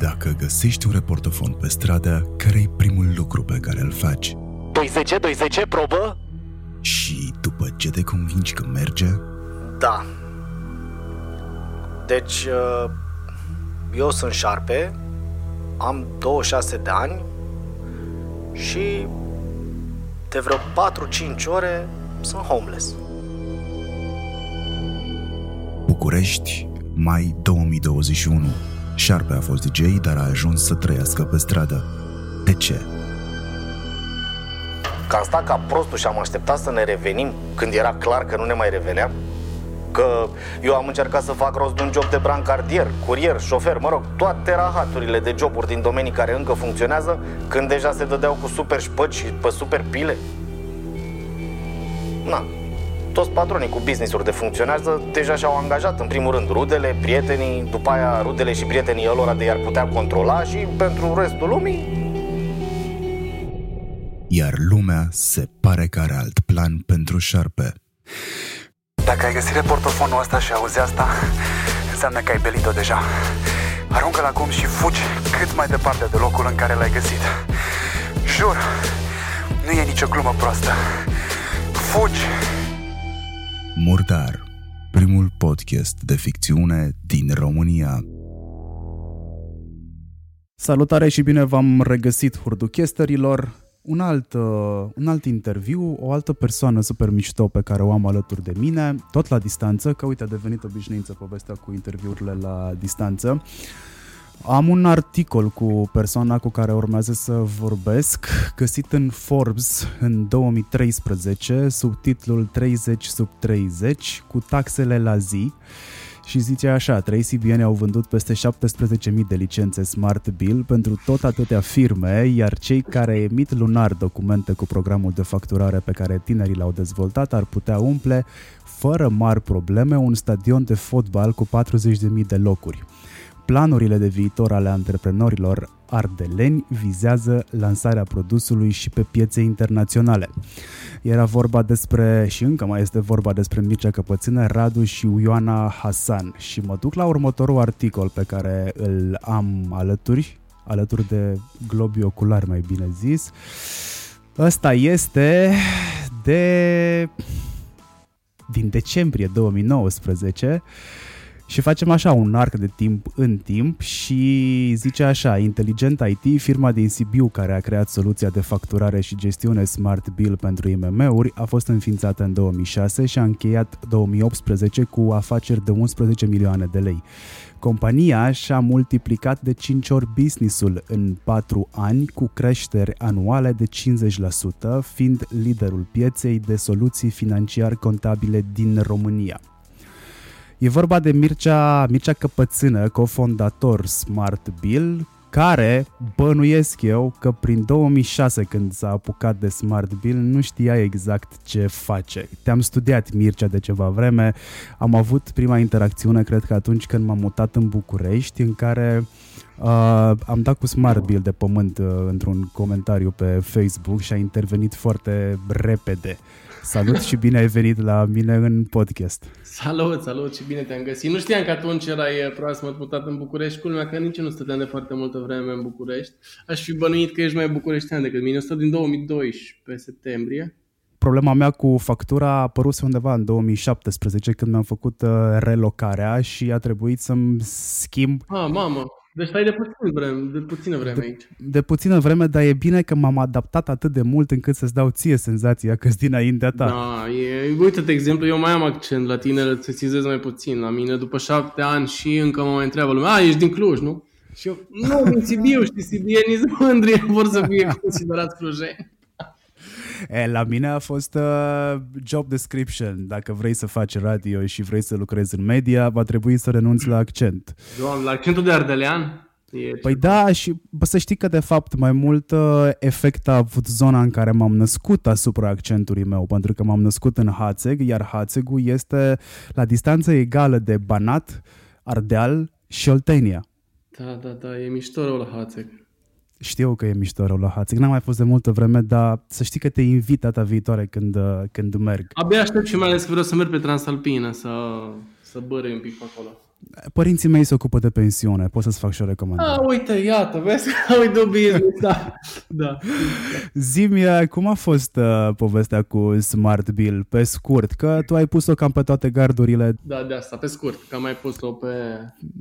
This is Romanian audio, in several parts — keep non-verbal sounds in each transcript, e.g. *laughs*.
Dacă găsești un reportofon pe stradă, care e primul lucru pe care îl faci? 20, 20, probă? Și după ce te convingi că merge, Da. Deci, uh, eu sunt șarpe, am 26 de ani și de vreo 4-5 ore sunt homeless. București, mai 2021. Șarpe a fost DJ, dar a ajuns să trăiască pe stradă. De ce? Că am stat ca prostul și am așteptat să ne revenim când era clar că nu ne mai reveneam. Că eu am încercat să fac rost de un job de brancardier, curier, șofer, mă rog, toate rahaturile de joburi din domenii care încă funcționează, când deja se dădeau cu super șpăci și pe super pile. Na, toți patronii cu business-uri de funcționează deja și-au angajat în primul rând rudele, prietenii, după aia rudele și prietenii lor de i-ar putea controla și pentru restul lumii Iar lumea se pare că are alt plan pentru șarpe. Dacă ai găsit reportofonul ăsta și auzi asta, înseamnă că ai belit-o deja. Aruncă-l acum și fugi cât mai departe de locul în care l-ai găsit. Jur, nu e nicio glumă proastă. Fugi! Murdar, primul podcast de ficțiune din România. Salutare și bine v-am regăsit, hurduchesterilor. Un alt, uh, un alt interviu, o altă persoană super mișto pe care o am alături de mine, tot la distanță, că uite a devenit obișnuință povestea cu interviurile la distanță. Am un articol cu persoana cu care urmează să vorbesc, găsit în Forbes în 2013, sub titlul 30 sub 30, cu taxele la zi. Și zice așa, trei CBN au vândut peste 17.000 de licențe Smart Bill pentru tot atâtea firme, iar cei care emit lunar documente cu programul de facturare pe care tinerii l-au dezvoltat ar putea umple fără mari probleme un stadion de fotbal cu 40.000 de locuri. Planurile de viitor ale antreprenorilor ardeleni vizează lansarea produsului și pe piețe internaționale. Era vorba despre, și încă mai este vorba despre Mircea Căpățână, Radu și Ioana Hasan. Și mă duc la următorul articol pe care îl am alături, alături de globii oculari, mai bine zis. Ăsta este de din decembrie 2019 și facem așa un arc de timp în timp și zice așa, Intelligent IT, firma din Sibiu care a creat soluția de facturare și gestiune Smart Bill pentru IMM-uri, a fost înființată în 2006 și a încheiat 2018 cu afaceri de 11 milioane de lei. Compania și-a multiplicat de 5 ori businessul în 4 ani cu creșteri anuale de 50%, fiind liderul pieței de soluții financiar contabile din România. E vorba de Mircea, Mircea Căpățână, cofondator Smart Bill, care bănuiesc eu că prin 2006 când s-a apucat de Smart Bill nu știa exact ce face. Te-am studiat Mircea de ceva vreme, am avut prima interacțiune cred că atunci când m-am mutat în București în care uh, am dat cu Smart Bill de pământ uh, într-un comentariu pe Facebook și a intervenit foarte repede. Salut și bine ai venit la mine în podcast. Salut, salut și bine te-am găsit. Nu știam că atunci erai proaspăt mutat în București, culmea că nici eu nu stăteam de foarte multă vreme în București. Aș fi bănuit că ești mai bucureștean decât mine. Eu stau din 2012 septembrie. Problema mea cu factura a apărut undeva în 2017 când mi-am făcut uh, relocarea și a trebuit să-mi schimb Ah, mamă, deci stai de puțin vreme, de puțină vreme aici. de puțină vreme, dar e bine că m-am adaptat atât de mult încât să-ți dau ție senzația că dinaintea ta. Da, e, uite, de exemplu, eu mai am accent la tine, îl sesizez mai puțin. La mine, după șapte ani și încă mă mai întreabă lumea, a, ești din Cluj, nu? Și eu, nu, din Sibiu, știi, sibienii sunt mândri, vor să fie *laughs* considerați clujeni. *laughs* E, la mine a fost uh, job description. Dacă vrei să faci radio și vrei să lucrezi în media, va trebui să renunți la accent. Doamne, la accentul de ardelean? E Păi da, și bă, să știi că de fapt mai mult uh, efect a avut zona în care m-am născut asupra accentului meu, pentru că m-am născut în Hațeg, iar Hațegul este la distanță egală de Banat, Ardeal și Oltenia. Da, da, da, e mișto rău la Hațeg. Știu că e mișto rău la Hațeg, n-am mai fost de multă vreme, dar să știi că te invit data viitoare când, uh, când merg. Abia aștept și mai ales că vreau să merg pe Transalpina să, să bărăi un pic pe acolo. Părinții mei se ocupă de pensiune, pot să-ți fac și o recomandare. Ah, uite, iată, vezi că *laughs* uite business, da. da. Zimi, cum a fost uh, povestea cu Smart Bill, pe scurt, că tu ai pus-o cam pe toate gardurile. Da, de asta, pe scurt, că am mai pus-o pe...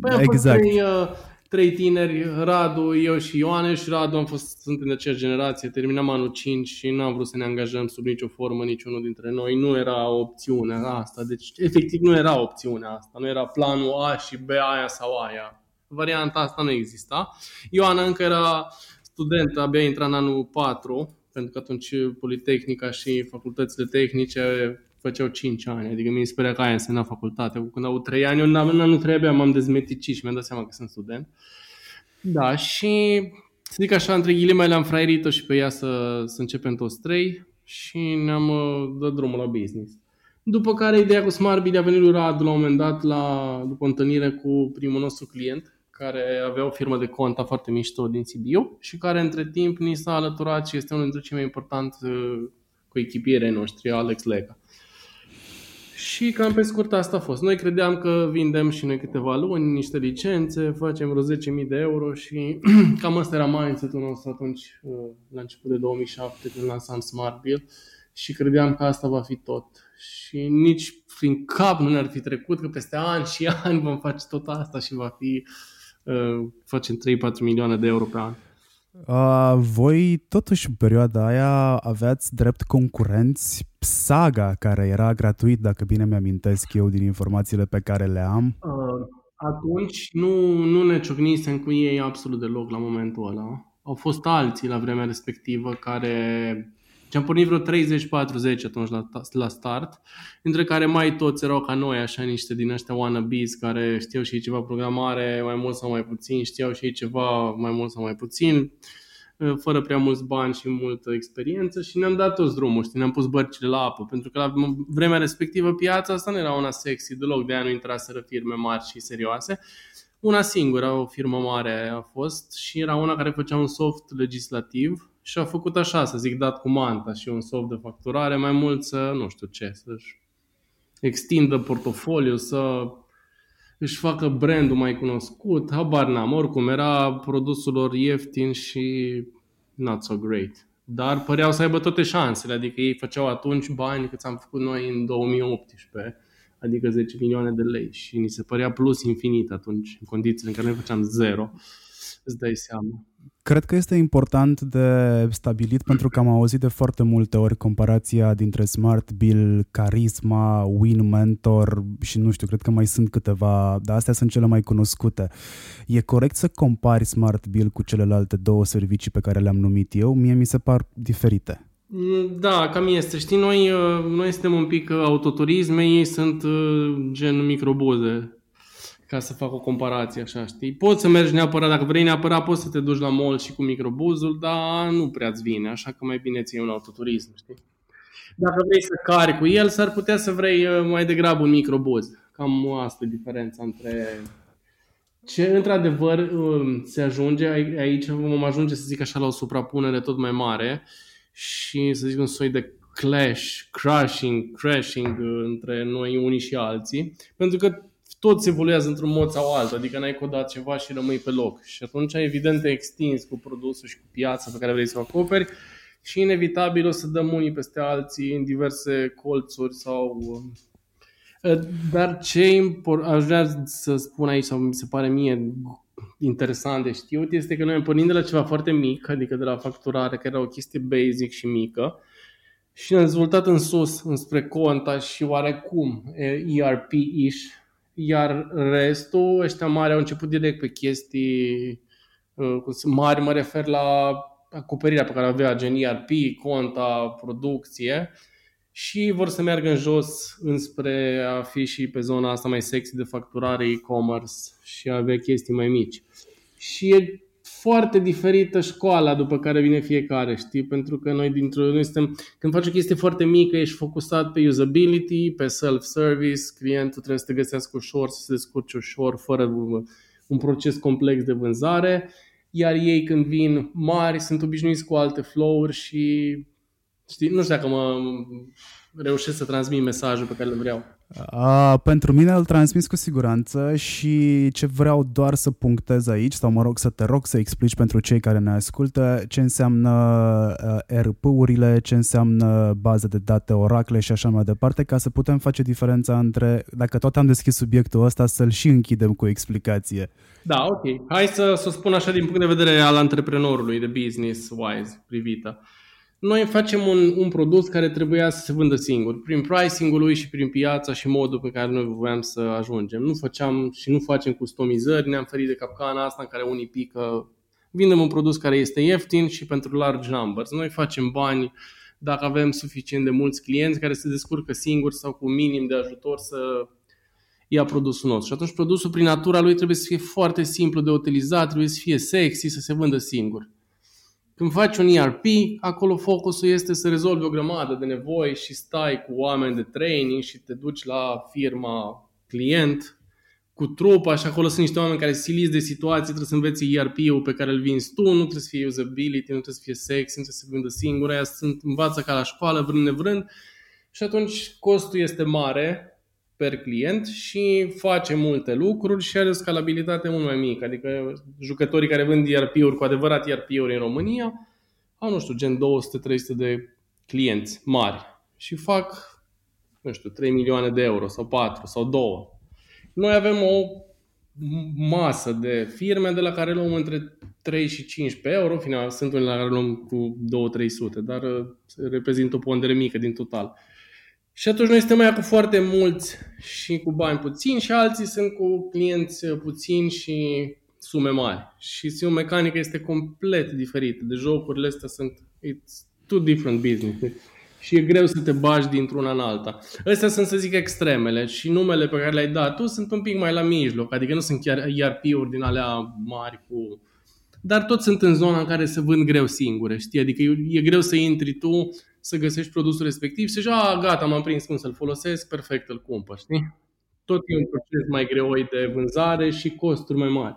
Păi exact. Trei, uh, trei tineri, Radu, eu și Ioaneș și Radu am fost, suntem de aceeași generație, terminam anul 5 și nu am vrut să ne angajăm sub nicio formă niciunul dintre noi. Nu era opțiunea asta, deci efectiv nu era opțiunea asta, nu era planul A și B aia sau aia. Varianta asta nu exista. Ioana încă era student, abia intra în anul 4, pentru că atunci Politehnica și facultățile tehnice făceau 5 ani, adică mi se părea că aia însemna facultate. Când au 3 ani, eu nu nu trebuia, m-am dezmeticit și mi-am dat seama că sunt student. Da, și să zic așa, între ghilimele am fraierit și pe ea să, să începem toți trei și ne-am uh, dat drumul la business. După care ideea cu Smart Bid a venit lui Radu la un moment dat, la, după întâlnire cu primul nostru client, care avea o firmă de conta foarte mișto din Sibiu și care între timp ni s-a alăturat și este unul dintre cei mai importanti uh, cu echipierii noștri, Alex Lega. Și cam pe scurt asta a fost. Noi credeam că vindem și noi câteva luni, niște licențe, facem vreo 10.000 de euro și *clears throat* cam asta era mindset-ul nostru atunci, uh, la început de 2007, când lansam Smart Bill și credeam că asta va fi tot. Și nici prin cap nu ne-ar fi trecut că peste ani și *laughs* ani vom face tot asta și va fi, uh, facem 3-4 milioane de euro pe an. Uh, voi totuși în perioada aia aveați drept concurenți Saga, care era gratuit, dacă bine mi-amintesc eu din informațiile pe care le am. Uh, atunci nu, nu ne ciocnisem cu ei absolut deloc la momentul ăla. Au fost alții la vremea respectivă care și am pornit vreo 30-40 atunci la, la start, dintre care mai toți erau ca noi, așa niște din ăștia wannabes care știau și ei ceva programare, mai mult sau mai puțin, știau și ei ceva mai mult sau mai puțin, fără prea mulți bani și multă experiență și ne-am dat toți drumul, știi, ne-am pus bărcile la apă, pentru că la vremea respectivă piața asta nu era una sexy deloc, de aia nu intraseră firme mari și serioase. Una singură, o firmă mare a fost și era una care făcea un soft legislativ și a făcut așa, să zic, dat cu manta și un soft de facturare, mai mult să, nu știu ce, să-și extindă portofoliu, să își facă brandul mai cunoscut, habar n-am, oricum era produsul lor ieftin și not so great. Dar păreau să aibă toate șansele, adică ei făceau atunci bani cât am făcut noi în 2018, adică 10 milioane de lei și ni se părea plus infinit atunci, în condițiile în care noi făceam zero, îți dai seama. Cred că este important de stabilit pentru că am auzit de foarte multe ori comparația dintre Smart Bill, Charisma, Win Mentor și nu știu, cred că mai sunt câteva, dar astea sunt cele mai cunoscute. E corect să compari Smart Bill cu celelalte două servicii pe care le-am numit eu? Mie mi se par diferite. Da, cam este. Știi, noi, noi suntem un pic autoturisme, ei sunt gen microbuze ca să fac o comparație așa, știi? Poți să mergi neapărat, dacă vrei neapărat, poți să te duci la mall și cu microbuzul, dar nu prea-ți vine, așa că mai bine ți iei un autoturism, știi? Dacă vrei să cari cu el, s-ar putea să vrei uh, mai degrabă un microbuz. Cam asta e diferența între... Ce într-adevăr um, se ajunge, aici vom ajunge să zic așa la o suprapunere tot mai mare și să zic un soi de clash, crashing, crashing uh, între noi unii și alții, pentru că toți evoluează într-un mod sau altul, adică n-ai codat ceva și rămâi pe loc. Și atunci, evident, te extinzi cu produsul și cu piața pe care vrei să o acoperi și inevitabil o să dăm unii peste alții în diverse colțuri sau... Uh, dar ce aș vrea să spun aici, sau mi se pare mie interesant de știut, este că noi am pornit de la ceva foarte mic, adică de la facturare, care era o chestie basic și mică, și ne-am dezvoltat în sus, înspre conta și oarecum ERP-ish, iar restul, ăștia mari au început direct pe chestii uh, mari, mă refer la acoperirea pe care avea gen ERP, conta, producție și vor să meargă în jos înspre a fi și pe zona asta mai sexy de facturare, e-commerce și a avea chestii mai mici. Și e foarte diferită școala după care vine fiecare, știi? Pentru că noi dintr-o, noi suntem, când faci o chestie foarte mică, ești focusat pe usability, pe self-service, clientul trebuie să te găsească ușor, să se descurce ușor, fără un proces complex de vânzare, iar ei când vin mari sunt obișnuiți cu alte flow-uri și știi, nu știu dacă mă reușesc să transmit mesajul pe care îl vreau. A, pentru mine îl transmis cu siguranță și ce vreau doar să punctez aici, sau mă rog să te rog să explici pentru cei care ne ascultă ce înseamnă uh, RP-urile, ce înseamnă baze de date, oracle și așa mai departe, ca să putem face diferența între, dacă tot am deschis subiectul ăsta, să-l și închidem cu explicație. Da, ok. Hai să, să spun așa din punct de vedere al antreprenorului, de business-wise privită. Noi facem un, un produs care trebuia să se vândă singur, prin pricing-ul lui și prin piața și modul pe care noi voiam să ajungem. Nu făceam și nu facem customizări, ne-am ferit de capcana asta în care unii pică. Vindem un produs care este ieftin și pentru large numbers. Noi facem bani dacă avem suficient de mulți clienți care se descurcă singuri sau cu minim de ajutor să ia produsul nostru. Și atunci produsul prin natura lui trebuie să fie foarte simplu de utilizat, trebuie să fie sexy, să se vândă singur. Când faci un ERP, acolo focusul este să rezolvi o grămadă de nevoi și stai cu oameni de training și te duci la firma client cu trupa și acolo sunt niște oameni care siliți de situații, trebuie să înveți ERP-ul pe care îl vinzi tu, nu trebuie să fie usability, nu trebuie să fie sex, nu trebuie să se vândă singur, aia sunt, învață ca la școală, vrând nevrând. Și atunci costul este mare per client și face multe lucruri și are o scalabilitate mult mai mică. Adică jucătorii care vând ERP-uri, cu adevărat ERP-uri în România, au, nu știu, gen 200-300 de clienți mari și fac, nu știu, 3 milioane de euro sau 4 sau 2. Noi avem o masă de firme de la care luăm între 3 și 15 euro, final, sunt unele la care luăm cu 2-300, dar uh, reprezintă o pondere mică din total. Și atunci noi suntem mai cu foarte mulți și cu bani puțini și alții sunt cu clienți puțini și sume mari. Și sim mecanică este complet diferită. De jocurile astea sunt it's two different business. Și e greu să te bagi dintr-una în alta. Astea sunt, să zic, extremele și numele pe care le-ai dat tu sunt un pic mai la mijloc. Adică nu sunt chiar ERP-uri din alea mari cu... Dar toți sunt în zona în care se vând greu singure, știi? Adică e, e greu să intri tu să găsești produsul respectiv și zici, a, gata, m-am prins cum să-l folosesc, perfect, îl cumpăr, știi? Tot e un proces mai greu de vânzare și costuri mai mari.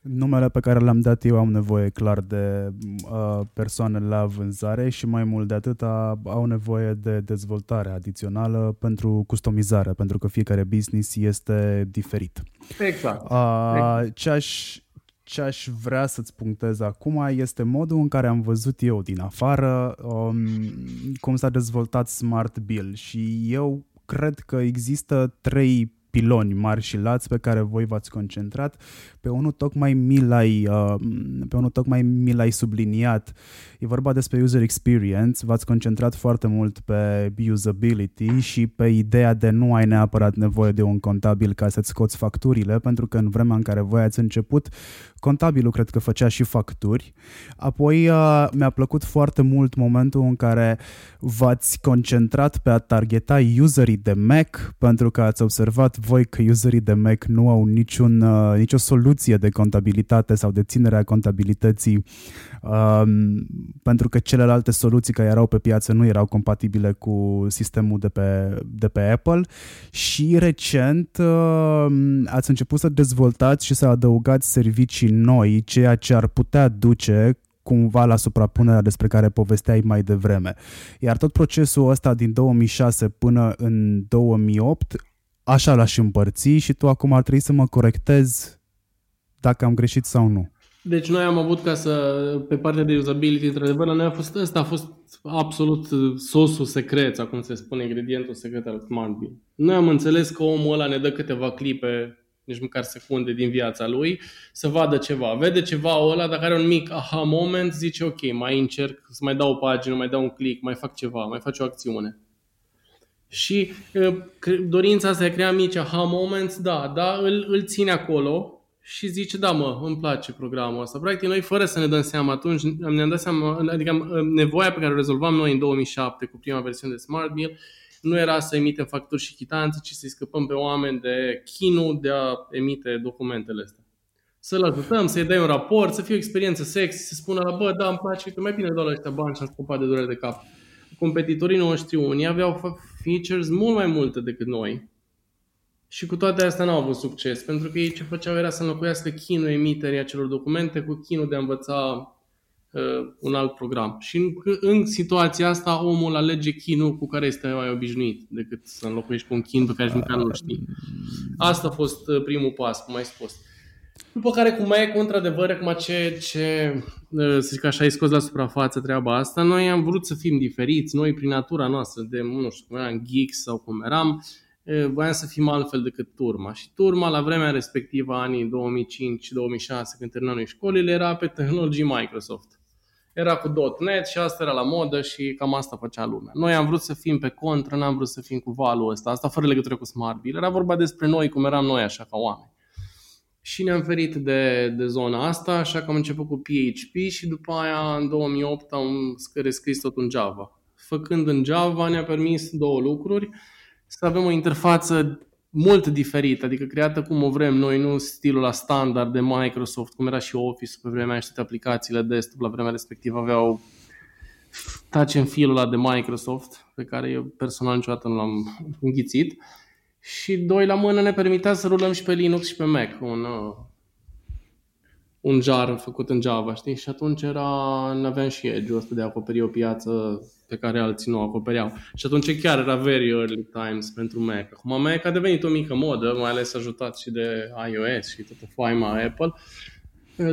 Numele pe care le-am dat eu am nevoie clar de uh, persoane la vânzare și mai mult de atât au nevoie de dezvoltare adițională pentru customizare, pentru că fiecare business este diferit. Exact. Uh, exact. Ce aș ce aș vrea să-ți punctez acum este modul în care am văzut eu din afară um, cum s-a dezvoltat Smart Bill și eu cred că există trei piloni mari și lați pe care voi v-ați concentrat. Pe unul tocmai mi l-ai, uh, pe unul tocmai mi l-ai subliniat. E vorba despre user experience. V-ați concentrat foarte mult pe usability și pe ideea de nu ai neapărat nevoie de un contabil ca să-ți scoți facturile, pentru că în vremea în care voi ați început, contabilul cred că făcea și facturi. Apoi uh, mi-a plăcut foarte mult momentul în care v-ați concentrat pe a targeta userii de Mac, pentru că ați observat voi că userii de Mac nu au niciun, uh, nicio soluție de contabilitate sau de ținere a contabilității um, pentru că celelalte soluții care erau pe piață nu erau compatibile cu sistemul de pe, de pe Apple și recent uh, ați început să dezvoltați și să adăugați servicii noi, ceea ce ar putea duce cumva la suprapunerea despre care povesteai mai devreme. Iar tot procesul ăsta din 2006 până în 2008 așa l-aș împărți și tu acum ar trebui să mă corectezi dacă am greșit sau nu. Deci noi am avut ca să, pe partea de usability, într-adevăr, la noi a fost, ăsta a fost absolut sosul secret, sau cum se spune, ingredientul secret al Smart Bill. Noi am înțeles că omul ăla ne dă câteva clipe, nici măcar secunde din viața lui, să vadă ceva. Vede ceva ăla, dacă are un mic aha moment, zice ok, mai încerc să mai dau o pagină, mai dau un click, mai fac ceva, mai fac o acțiune. Și dorința asta de a crea mici aha moments, da, da, îl, îl ține acolo și zice, da mă, îmi place programul ăsta. Practic noi fără să ne dăm seama atunci, ne-am dat seama, adică nevoia pe care o rezolvam noi în 2007 cu prima versiune de Smart Bill nu era să emitem facturi și chitanțe, ci să-i scăpăm pe oameni de chinul de a emite documentele astea. Să-l ajutăm, să-i dai un raport, să fie o experiență sexy, să spună la bă, da, îmi place, că mai bine dau la ăștia bani și am scăpat de durere de cap. Competitorii noștri unii aveau features mult mai multe decât noi și cu toate astea n-au avut succes, pentru că ei ce făceau era să înlocuiască chinul emiterii acelor documente cu chinul de a învăța uh, un alt program. Și în, în situația asta omul alege chinul cu care este mai obișnuit decât să înlocuiești cu un chin pe care nici măcar nu știi. Asta a fost uh, primul pas, cum ai spus. După care cu Mac, într-adevăr, acum ce, ce uh, să zic așa, ai scos la suprafață treaba asta, noi am vrut să fim diferiți, noi prin natura noastră de, nu știu, cum eram geeks sau cum eram, voiam să fim altfel decât turma. Și turma, la vremea respectivă, anii 2005-2006, când terminam noi școlile, era pe tehnologii Microsoft. Era cu .NET și asta era la modă și cam asta făcea lumea. Noi am vrut să fim pe contră, n-am vrut să fim cu valul ăsta, asta fără legătură cu Smartbill. Era vorba despre noi, cum eram noi așa ca oameni. Și ne-am ferit de, de zona asta, așa că am început cu PHP și după aia, în 2008, am rescris tot în Java. Făcând în Java ne-a permis două lucruri să avem o interfață mult diferită, adică creată cum o vrem noi, nu stilul la standard de Microsoft, cum era și Office pe vremea aia, toate aplicațiile desktop la vremea respectivă aveau touch în filul ăla de Microsoft, pe care eu personal niciodată nu l-am înghițit. Și doi la mână ne permitea să rulăm și pe Linux și pe Mac un, uh, un jar făcut în Java, știi? Și atunci era, aveam și edge-ul ăsta de a acoperi o piață pe care alții nu o acopereau. Și atunci chiar era very early times pentru Mac. Acum Mac a devenit o mică modă, mai ales ajutat și de iOS și toată faima Apple,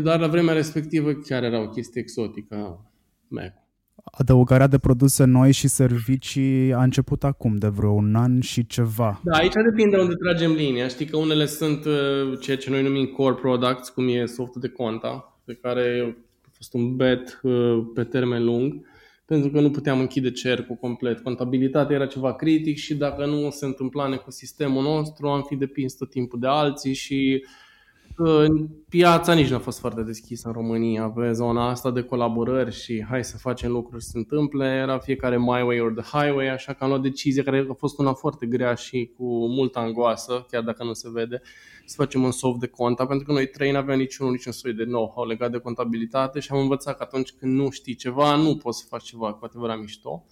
dar la vremea respectivă chiar era o chestie exotică Mac. Adăugarea de produse noi și servicii a început acum, de vreo un an și ceva. Da, aici depinde unde tragem linia. Știi că unele sunt uh, ceea ce noi numim core products, cum e softul de conta, pe care a fost un bet uh, pe termen lung pentru că nu puteam închide cercul complet. Contabilitatea era ceva critic și dacă nu se întâmpla în ecosistemul nostru, am fi depins tot timpul de alții și piața nici nu a fost foarte deschisă în România pe zona asta de colaborări și hai să facem lucruri să se întâmple. Era fiecare my way or the highway, așa că am luat decizie care a fost una foarte grea și cu multă angoasă, chiar dacă nu se vede, să facem un soft de conta, pentru că noi trei nu aveam niciunul niciun soi de know-how legat de contabilitate și am învățat că atunci când nu știi ceva, nu poți să faci ceva cu adevărat mișto.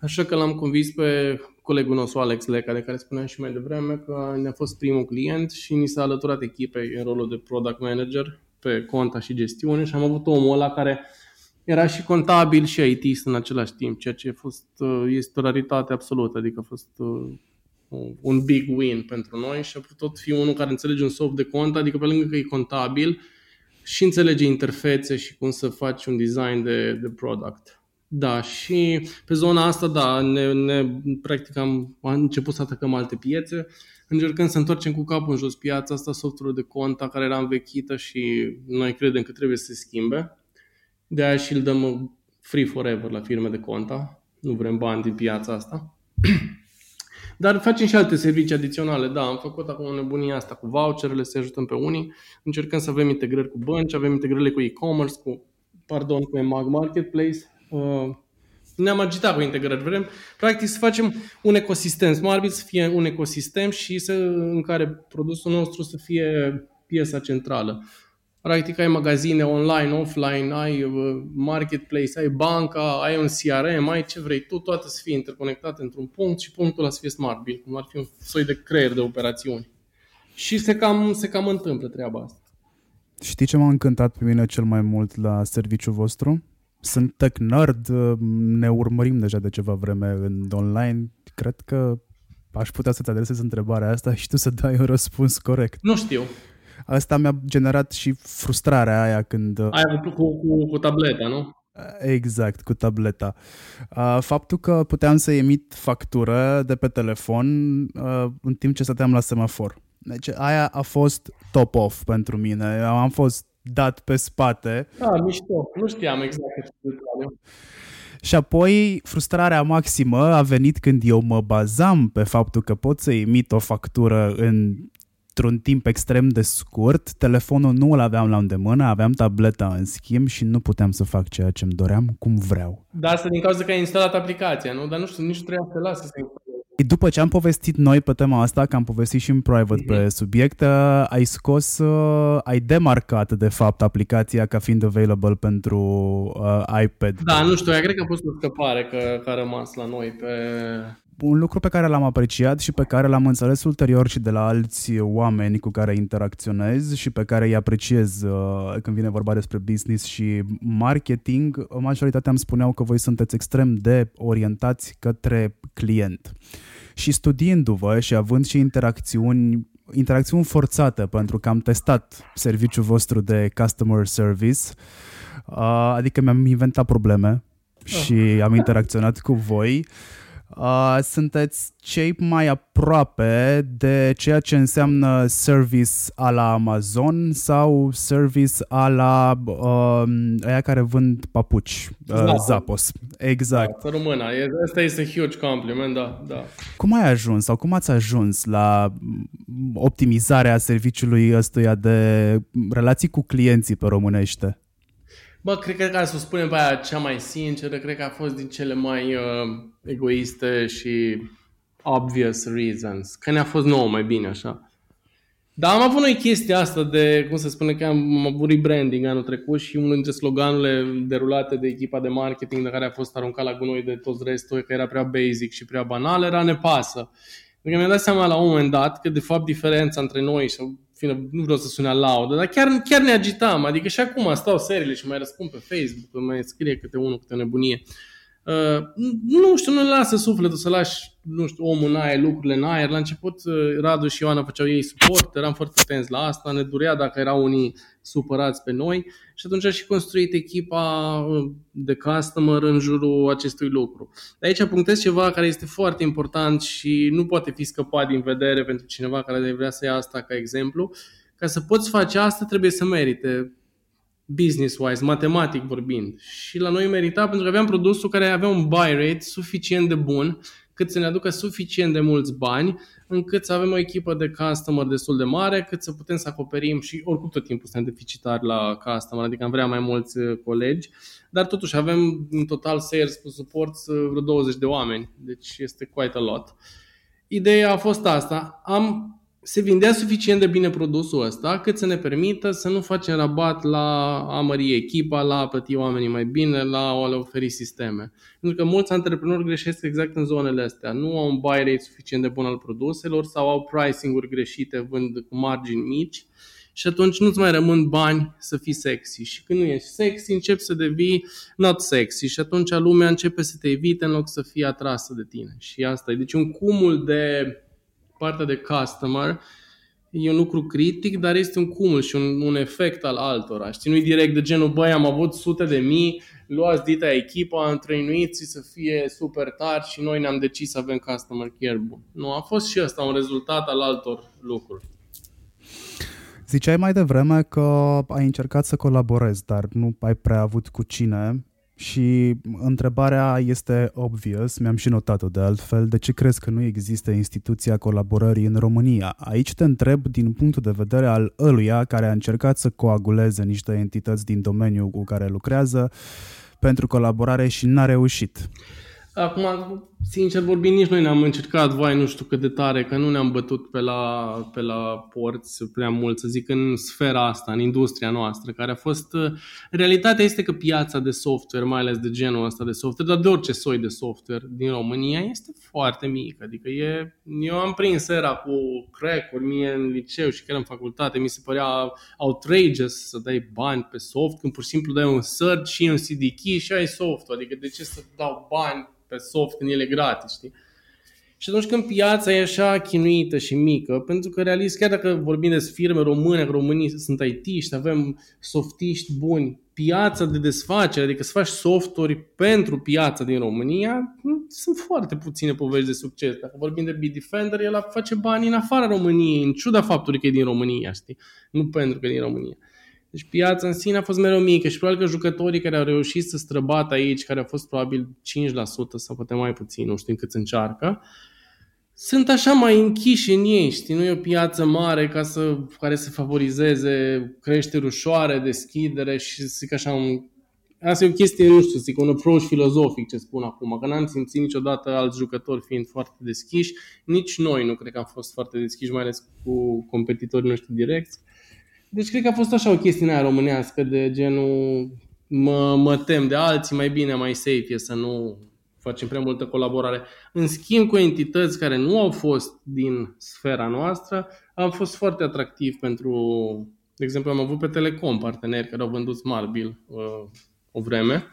Așa că l-am convins pe colegul nostru Alex Leca, de care spuneam și mai devreme, că ne-a fost primul client și ni s-a alăturat echipei în rolul de product manager pe conta și gestiune și am avut omul ăla care era și contabil și IT în același timp, ceea ce a fost, uh, este o raritate absolută, adică a fost uh, un big win pentru noi și a putut fi unul care înțelege un soft de cont, adică pe lângă că e contabil și înțelege interfețe și cum să faci un design de, de product. Da, și pe zona asta, da, ne, ne, practic am, am început să atacăm alte piețe, încercând să întoarcem cu capul în jos piața asta, softul de conta care era învechită și noi credem că trebuie să se schimbe. De aia și îl dăm free forever la firme de conta. Nu vrem bani din piața asta. *clears throat* Dar facem și alte servicii adiționale. Da, am făcut acum nebunia asta cu voucherele, să ajutăm pe unii. Încercăm să avem integrări cu bănci, avem integrările cu e-commerce, cu, pardon, cu Mag Marketplace Uh, ne-am agitat cu integrări. Vrem, practic, să facem un ecosistem. Smart să fie un ecosistem și să, în care produsul nostru să fie piesa centrală. Practic ai magazine online, offline, ai uh, marketplace, ai banca, ai un CRM, ai ce vrei tu, toate să fie interconectate într-un punct și punctul ăla să fie smart bill, cum ar fi un soi de creier de operațiuni. Și se cam, se cam întâmplă treaba asta. Știi ce m-a încântat pe mine cel mai mult la serviciul vostru? Sunt tech nerd, ne urmărim deja de ceva vreme în online. Cred că aș putea să-ți adresez întrebarea asta și tu să dai un răspuns corect. Nu știu. Asta mi-a generat și frustrarea aia când... Aia cu, cu, cu tableta, nu? Exact, cu tableta. Faptul că puteam să emit factură de pe telefon în timp ce stăteam la semafor. Deci aia a fost top off pentru mine. Am fost dat pe spate. Ah, mișto. Nu știam exact ce detaliu. Și apoi frustrarea maximă a venit când eu mă bazam pe faptul că pot să emit o factură în într-un timp extrem de scurt, telefonul nu îl aveam la îndemână, aveam tableta în schimb și nu puteam să fac ceea ce îmi doream cum vreau. Da, asta din cauza că ai instalat aplicația, nu? Dar nu știu, nici nu trebuia să te lasă să după ce am povestit noi pe tema asta, că am povestit și în private pe mhm. subiect, uh, ai scos, uh, ai demarcat de fapt aplicația ca fiind available pentru uh, iPad. Da, nu știu, eu cred că a fost o scăpare că, că a rămas la noi pe, un lucru pe care l-am apreciat și pe care l-am înțeles ulterior și de la alți oameni cu care interacționez și pe care îi apreciez uh, când vine vorba despre business și marketing, majoritatea îmi spuneau că voi sunteți extrem de orientați către client. Și studiindu-vă și având și interacțiuni interacțiuni forțate pentru că am testat serviciul vostru de customer service, uh, adică mi-am inventat probleme și am interacționat cu voi. Uh, sunteți cei mai aproape de ceea ce înseamnă service a la Amazon sau service a la uh, aia care vând papuci, uh, Zappos. Exact. Da, română. Asta este huge compliment, da, da. Cum ai ajuns sau cum ați ajuns la optimizarea serviciului ăstuia de relații cu clienții pe românește? Bă, cred că ca să spunem pe aia cea mai sinceră, cred că a fost din cele mai uh, egoiste și obvious reasons. Că ne-a fost nouă mai bine așa. Dar am avut noi chestia asta de, cum se spune, că am avut rebranding anul trecut și unul dintre sloganurile derulate de echipa de marketing de care a fost aruncat la gunoi de toți restul, că era prea basic și prea banal, era ne pasă. Pentru că mi-am dat seama la un moment dat că de fapt diferența între noi și fine, nu vreau să sune laudă, dar chiar, chiar ne agitam. Adică și acum stau seriile și mai răspund pe Facebook, mai scrie câte unul, câte nebunie. Uh, nu știu, nu lasă sufletul să lași, nu știu, omul în aer, lucrurile în aer. La început, uh, Radu și Ioana făceau ei suport, eram foarte atenți la asta, ne durea dacă erau unii supărați pe noi și atunci a și construit echipa uh, de customer în jurul acestui lucru. De aici punctez ceva care este foarte important și nu poate fi scăpat din vedere pentru cineva care vrea să ia asta ca exemplu. Ca să poți face asta, trebuie să merite business-wise, matematic vorbind. Și la noi merita pentru că aveam produsul care avea un buy rate suficient de bun cât să ne aducă suficient de mulți bani încât să avem o echipă de customer destul de mare, cât să putem să acoperim și oricum tot timpul suntem deficitari la customer, adică am vrea mai mulți uh, colegi, dar totuși avem în total sales cu suport uh, vreo 20 de oameni, deci este quite a lot. Ideea a fost asta. Am se vindea suficient de bine produsul ăsta cât să ne permită să nu facem rabat la a mări echipa, la a plăti oamenii mai bine, la a le oferi sisteme. Pentru că mulți antreprenori greșesc exact în zonele astea. Nu au un buy rate suficient de bun al produselor sau au pricing-uri greșite, vând cu margini mici și atunci nu-ți mai rămân bani să fii sexy. Și când nu ești sexy, începi să devii not sexy și atunci lumea începe să te evite în loc să fie atrasă de tine. Și asta e. Deci un cumul de partea de customer e un lucru critic, dar este un cumul și un, un efect al altora. Știi, nu direct de genul, băi, am avut sute de mii, luați dita echipa, întrăinuiți să fie super tari și noi ne-am decis să avem customer care bun. Nu, a fost și asta un rezultat al altor lucruri. Ziceai mai devreme că ai încercat să colaborezi, dar nu ai prea avut cu cine. Și întrebarea este obvious, mi-am și notat-o de altfel, de ce crezi că nu există instituția colaborării în România? Aici te întreb din punctul de vedere al ăluia care a încercat să coaguleze niște entități din domeniul cu care lucrează pentru colaborare și n-a reușit. Acum, sincer vorbind, nici noi ne-am încercat, vai, nu știu cât de tare, că nu ne-am bătut pe la, pe la porți prea mult, să zic, în sfera asta, în industria noastră, care a fost... Uh, realitatea este că piața de software, mai ales de genul ăsta de software, dar de orice soi de software din România, este foarte mică. Adică e... Eu am prins era cu crack-uri mie în liceu și chiar în facultate, mi se părea outrageous să dai bani pe soft, când pur și simplu dai un search și un CD key și ai software. Adică de ce să dau bani pe soft când el e gratis, știi? Și atunci când piața e așa chinuită și mică, pentru că realist, chiar dacă vorbim despre firme române, că românii sunt IT-ști, avem softiști buni, piața de desfacere, adică să faci softuri pentru piața din România, sunt foarte puține povești de succes. Dacă vorbim de Bitdefender, el face bani în afara României, în ciuda faptului că e din România, știi? Nu pentru că e din România. Deci piața în sine a fost mereu mică și probabil că jucătorii care au reușit să străbată aici, care au fost probabil 5% sau poate mai puțin, nu știu cât încearcă, sunt așa mai închiși în ei, știi? Nu e o piață mare ca să, care să favorizeze creștere ușoare, deschidere și să zic așa un... Asta e o chestie, nu știu, zic, un approach filozofic ce spun acum, că n-am simțit niciodată alți jucători fiind foarte deschiși, nici noi nu cred că am fost foarte deschiși, mai ales cu competitorii noștri direcți. Deci cred că a fost așa o chestie aia românească de genul mă, mă tem de alții, mai bine, mai safe e să nu, facem prea multă colaborare. În schimb, cu entități care nu au fost din sfera noastră, am fost foarte atractiv pentru, de exemplu, am avut pe Telecom parteneri care au vândut Smartbill uh, o vreme.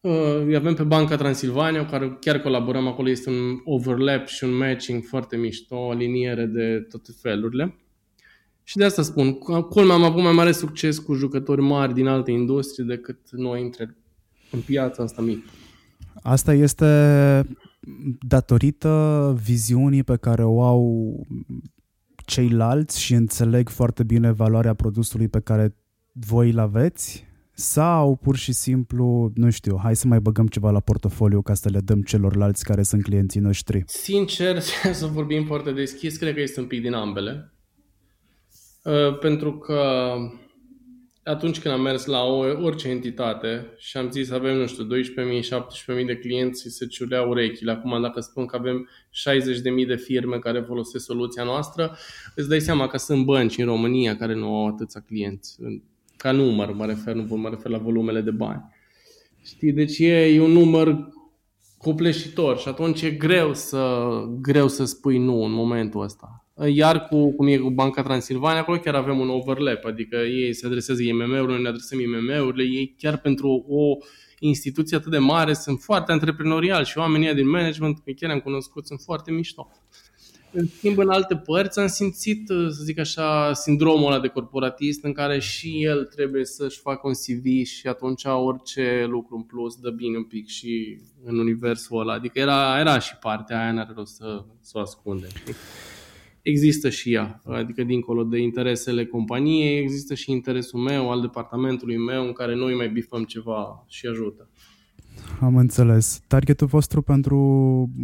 Uh, îi avem pe Banca Transilvania, care chiar colaborăm acolo, este un overlap și un matching foarte mișto, o aliniere de toate felurile. Și de asta spun, culmea am avut mai mare succes cu jucători mari din alte industrie decât noi între în piața asta mică. Asta este datorită viziunii pe care o au ceilalți și înțeleg foarte bine valoarea produsului pe care voi îl aveți? Sau pur și simplu, nu știu, hai să mai băgăm ceva la portofoliu ca să le dăm celorlalți care sunt clienții noștri? Sincer, *laughs* să vorbim foarte deschis, cred că este un pic din ambele. Uh, pentru că atunci când am mers la o, orice entitate și am zis avem, nu știu, 12.000, 17.000 de clienți și se ciuleau urechile. Acum dacă spun că avem 60.000 de firme care folosesc soluția noastră, îți dai seama că sunt bănci în România care nu au atâția clienți. Ca număr mă refer, nu mă refer la volumele de bani. Știi, deci e, e un număr copleșitor și atunci e greu să, greu să spui nu în momentul ăsta. Iar cu, cum e cu Banca Transilvania, acolo chiar avem un overlap, adică ei se adresează IMM-urile, noi ne adresăm IMM-urile, ei chiar pentru o instituție atât de mare sunt foarte antreprenoriali și oamenii din management, pe chiar am cunoscut, sunt foarte mișto. În schimb, în alte părți am simțit, să zic așa, sindromul ăla de corporatist în care și el trebuie să-și facă un CV și atunci orice lucru în plus dă bine un pic și în universul ăla. Adică era, era și partea aia, n-are rost să, să o ascundem există și ea. Adică dincolo de interesele companiei, există și interesul meu, al departamentului meu, în care noi mai bifăm ceva și ajută. Am înțeles. Targetul vostru pentru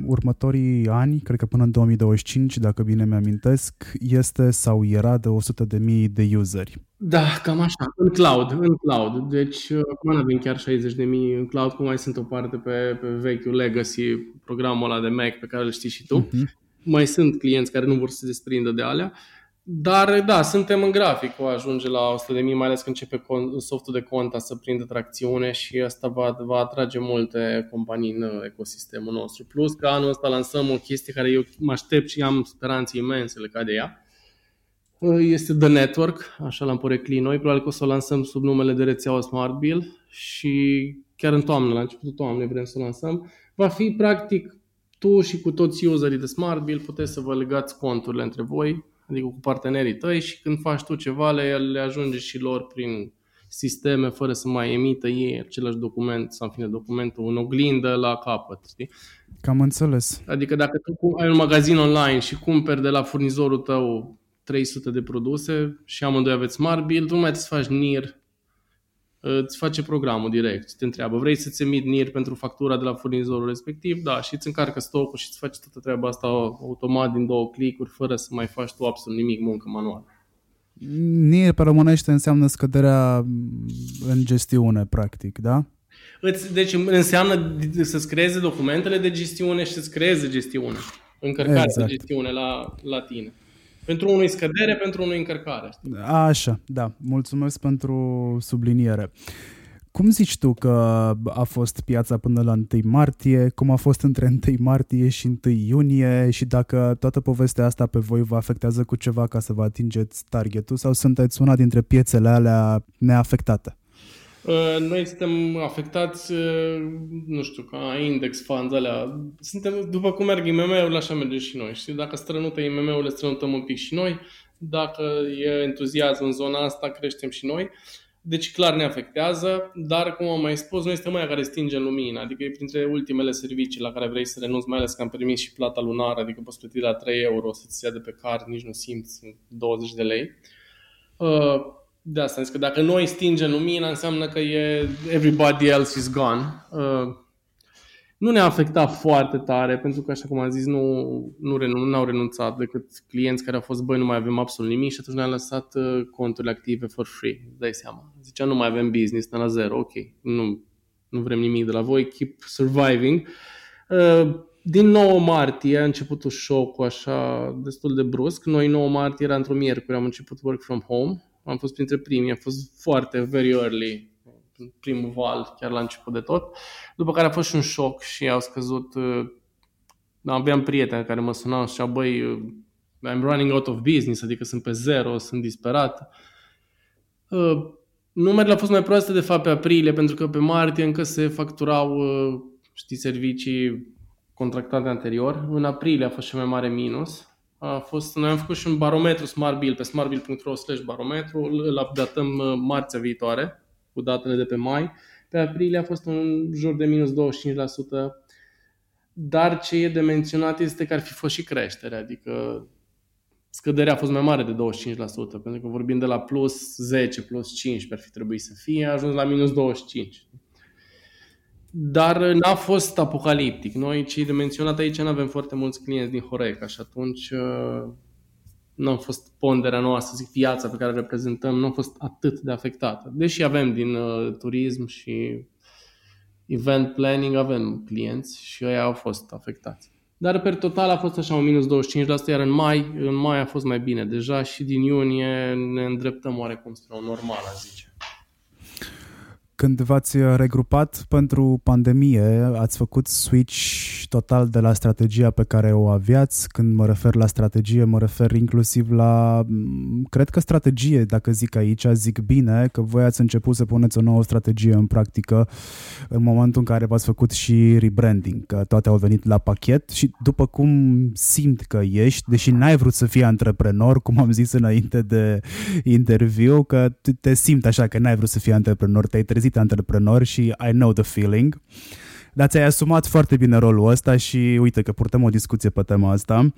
următorii ani, cred că până în 2025, dacă bine mi-amintesc, este sau era de 100.000 de useri. Da, cam așa. În cloud, în cloud. Deci acum nu avem chiar 60.000 în cloud, cum mai sunt o parte pe, pe vechiul legacy, programul ăla de Mac pe care îl știi și tu. Uh-huh mai sunt clienți care nu vor să se desprindă de alea, dar da, suntem în grafic, o ajunge la 100.000, mai ales când începe softul de conta să prindă tracțiune și asta va, va atrage multe companii în ecosistemul nostru. Plus că anul ăsta lansăm o chestie care eu mă aștept și am speranțe imense legate de ea. Este The Network, așa l-am poreclit noi, probabil că o să o lansăm sub numele de rețeaua Smart Bill și chiar în toamnă, la începutul toamnei vrem să o lansăm. Va fi practic tu și cu toți userii de Smart Bill puteți să vă legați conturile între voi, adică cu partenerii tăi și când faci tu ceva le, le ajunge și lor prin sisteme fără să mai emită ei același document sau în fine documentul în oglindă la capăt. Știi? Cam înțeles. Adică dacă tu ai un magazin online și cumperi de la furnizorul tău 300 de produse și amândoi aveți Smart Bill, tu nu mai trebuie să faci NIR îți face programul direct. Te întreabă, vrei să-ți emit NIR pentru factura de la furnizorul respectiv? Da, și îți încarcă stocul și îți face toată treaba asta automat din două clicuri, fără să mai faci tu absolut nimic muncă manuală. NIR pe românește înseamnă scăderea în gestiune, practic, da? Deci înseamnă să-ți creeze documentele de gestiune și să-ți creeze gestiune. Încărcare exact. de gestiune la, la tine. Pentru unul scădere, pentru unul încărcare. Așa, da. Mulțumesc pentru subliniere. Cum zici tu că a fost piața până la 1 martie, cum a fost între 1 martie și 1 iunie și dacă toată povestea asta pe voi vă afectează cu ceva ca să vă atingeți targetul sau sunteți una dintre piețele alea neafectate? Uh, noi suntem afectați, uh, nu știu, ca index funds alea. Suntem, după cum merg IMM-urile, așa mergem și noi. Și dacă strănută IMM-urile, strănutăm un pic și noi. Dacă e entuziasm în zona asta, creștem și noi. Deci clar ne afectează, dar cum am mai spus, noi suntem mai care stingem lumina, adică e printre ultimele servicii la care vrei să renunți, mai ales că am permis și plata lunară, adică poți plăti la 3 euro să-ți ia de pe card, nici nu simți 20 de lei. Uh, de asta zic că dacă noi stingem lumina, înseamnă că e everybody else is gone. Uh, nu ne-a afectat foarte tare, pentru că, așa cum am zis, nu, nu, renun, nu au renunțat decât clienți care au fost, băi, nu mai avem absolut nimic și atunci ne-am lăsat uh, conturile active for free, dai seama. Zicea, nu mai avem business, la zero, ok, nu, nu vrem nimic de la voi, keep surviving. Uh, din 9 martie a început un show așa destul de brusc. Noi 9 martie era într-o miercuri, am început work from home am fost printre primii, am fost foarte very early primul val, chiar la început de tot. După care a fost și un șoc și au scăzut... Uh, aveam prieteni care mă sunau și ziceau, băi, uh, I'm running out of business, adică sunt pe zero, sunt disperat. Uh, numerele au fost mai proaste de fapt pe aprilie, pentru că pe martie încă se facturau, știi, servicii contractate anterior. În aprilie a fost cel mai mare minus. A fost, noi am făcut și un barometru Smart Bill pe smartbill.ro slash barometru, îl updatăm marțea viitoare cu datele de pe mai. Pe aprilie a fost un jur de minus 25%, dar ce e de menționat este că ar fi fost și creștere, adică scăderea a fost mai mare de 25%, pentru că vorbim de la plus 10, plus 5 ar fi trebuit să fie, a ajuns la minus 25. Dar n-a fost apocaliptic. Noi, ce de menționat aici, nu avem foarte mulți clienți din Horeca și atunci uh, nu a fost ponderea noastră, zic, piața pe care o reprezentăm, nu a fost atât de afectată. Deși avem din uh, turism și event planning, avem clienți și ei au fost afectați. Dar per total a fost așa un minus 25%, iar în mai, în mai a fost mai bine deja și din iunie ne îndreptăm oarecum spre o normală, zice. Când v-ați regrupat pentru pandemie, ați făcut switch total de la strategia pe care o aveați. Când mă refer la strategie, mă refer inclusiv la, cred că strategie, dacă zic aici, zic bine, că voi ați început să puneți o nouă strategie în practică în momentul în care v-ați făcut și rebranding, că toate au venit la pachet și după cum simt că ești, deși n-ai vrut să fii antreprenor, cum am zis înainte de interviu, că te simt așa că n-ai vrut să fii antreprenor, te-ai trezit trezit antreprenor și I know the feeling. Dar ți-ai asumat foarte bine rolul ăsta și uite că purtăm o discuție pe tema asta.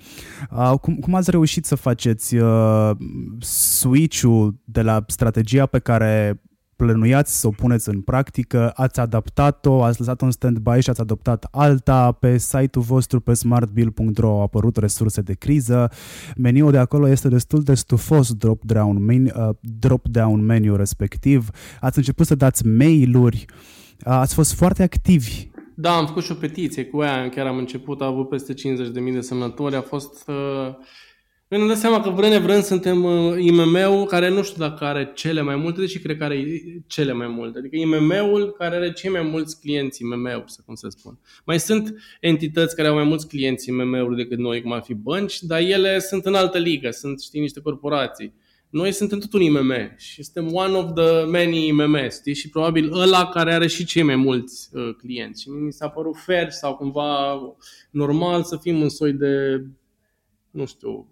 Uh, cum, cum ați reușit să faceți uh, switch-ul de la strategia pe care plănuiați să o puneți în practică, ați adaptat-o, ați lăsat-o în stand-by și ați adoptat alta, pe site-ul vostru pe smartbill.ro au apărut resurse de criză, meniul de acolo este destul de stufos drop-down, menu, uh, drop-down menu respectiv, ați început să dați mail-uri, uh, ați fost foarte activi. Da, am făcut și o petiție cu ea, chiar am început, a avut peste 50.000 de semnători, a fost uh, noi ne dăm seama că vrem nevrând suntem uh, IMM-ul care nu știu dacă are cele mai multe, deși cred că are cele mai multe. Adică IMM-ul care are cei mai mulți clienți IMM-ul, să cum să spun. Mai sunt entități care au mai mulți clienți IMM-uri decât noi, cum ar fi bănci, dar ele sunt în altă ligă, sunt, știi, niște corporații. Noi suntem tot un IMM și suntem one of the many IMM, știi? Și probabil ăla care are și cei mai mulți uh, clienți. Și mi s-a părut fair sau cumva normal să fim în soi de, nu știu,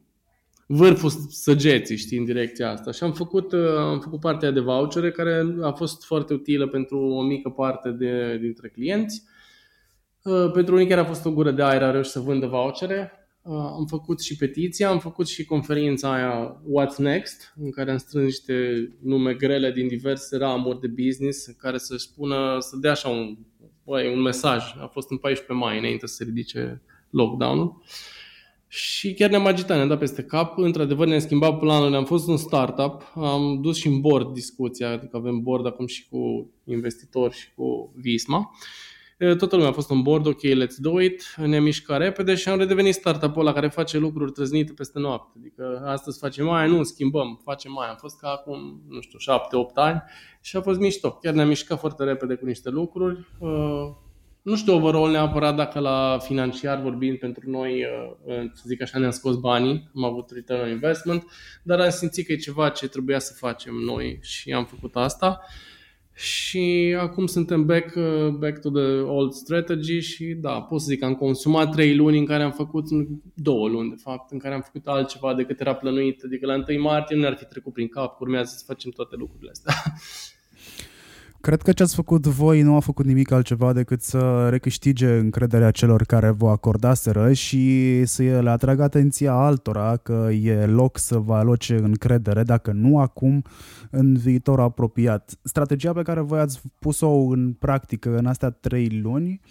vârful săgeții, știi, în direcția asta. Și am făcut, uh, am făcut partea de vouchere, care a fost foarte utilă pentru o mică parte de, dintre clienți. Uh, pentru unii chiar a fost o gură de aer, a reușit să vândă vouchere. Uh, am făcut și petiția, am făcut și conferința aia What's Next, în care am strâns niște nume grele din diverse ramuri de business, în care să spună, să dea așa un, băi, un mesaj. A fost în 14 mai, înainte să se ridice lockdown-ul. Uh, și chiar ne-am agitat, ne-am dat peste cap. Într-adevăr, ne-am schimbat planul, am fost un startup, am dus și în board discuția, adică avem board acum și cu investitori și cu Visma. Toată lumea a fost în board, ok, let's do it, ne-am mișcat repede și am redevenit startup-ul ăla care face lucruri trăznite peste noapte. Adică astăzi facem aia, nu, schimbăm, facem aia. Am fost ca acum, nu știu, șapte, opt ani și a fost mișto. Chiar ne-am mișcat foarte repede cu niște lucruri nu știu overall neapărat dacă la financiar vorbind pentru noi, uh, uh, să zic așa, ne-am scos banii, am avut return on investment, dar am simțit că e ceva ce trebuia să facem noi și am făcut asta. Și acum suntem back, uh, back to the old strategy și da, pot să zic că am consumat trei luni în care am făcut, două luni de fapt, în care am făcut altceva decât era plănuit. Adică la 1 martie nu ne-ar fi trecut prin cap, urmează să facem toate lucrurile astea. *laughs* Cred că ce ați făcut voi nu a făcut nimic altceva decât să recâștige încrederea celor care vă acordaseră și să le atragă atenția altora că e loc să vă aloce încredere, dacă nu acum, în viitor apropiat. Strategia pe care voi ați pus-o în practică în astea trei luni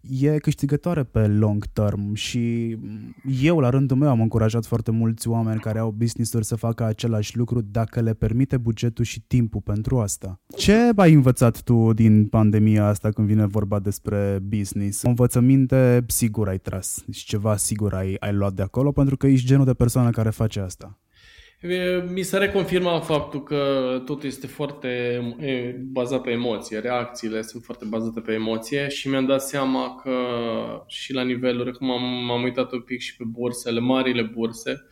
e câștigătoare pe long term și eu la rândul meu am încurajat foarte mulți oameni care au business-uri să facă același lucru dacă le permite bugetul și timpul pentru asta. Ce ai învățat tu din pandemia asta când vine vorba despre business? O învățăminte sigur ai tras și ceva sigur ai, ai luat de acolo pentru că ești genul de persoană care face asta. Mi se reconfirma faptul că totul este foarte bazat pe emoție, reacțiile sunt foarte bazate pe emoție și mi-am dat seama că și la nivelul, cum am, m-am uitat un pic și pe bursele, marile burse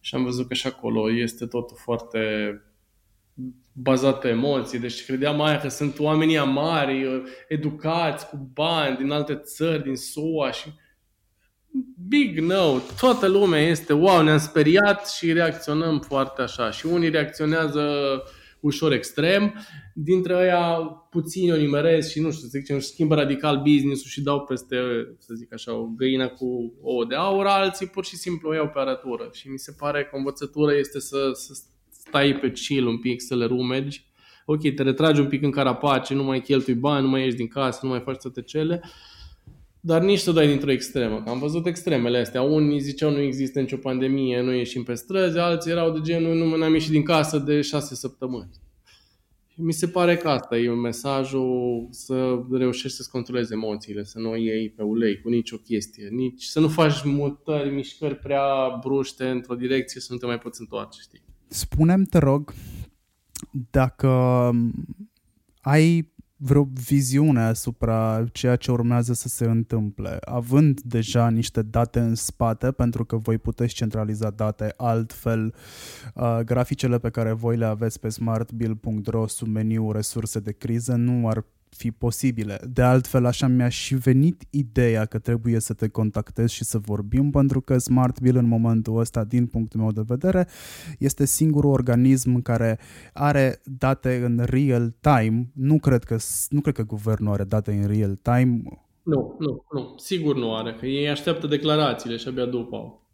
și am văzut că și acolo este totul foarte bazat pe emoții. Deci credeam mai că sunt oamenii amari, educați, cu bani din alte țări, din SUA și big no, toată lumea este, wow, ne-am speriat și reacționăm foarte așa. Și unii reacționează ușor extrem, dintre ăia puțini o nimeresc și nu știu, să zic, își schimbă radical business-ul și dau peste, să zic așa, o găină cu o de aur, alții pur și simplu o iau pe arătură. Și mi se pare că învățătura este să, să stai pe chill un pic, să le rumegi. Ok, te retragi un pic în carapace, nu mai cheltui bani, nu mai ieși din casă, nu mai faci toate cele, dar nici să dai dintr-o extremă. Am văzut extremele astea. Unii ziceau nu există nicio pandemie, nu ieșim pe străzi, alții erau de genul nu am ieșit din casă de șase săptămâni. Și mi se pare că asta e un mesajul să reușești să-ți controlezi emoțiile, să nu o iei pe ulei cu nicio chestie, nici să nu faci mutări, mișcări prea bruște într-o direcție să nu te mai poți întoarce, știi? Spunem, te rog, dacă ai vreo viziune asupra ceea ce urmează să se întâmple, având deja niște date în spate, pentru că voi puteți centraliza date altfel, uh, graficele pe care voi le aveți pe smartbill.ro sub meniu resurse de criză nu ar fi posibile. De altfel, așa mi-a și venit ideea că trebuie să te contactez și să vorbim, pentru că SmartBill în momentul ăsta, din punctul meu de vedere, este singurul organism care are date în real time. Nu cred că, nu cred că guvernul are date în real time. Nu, nu, nu. Sigur nu are, că ei așteaptă declarațiile și abia după au.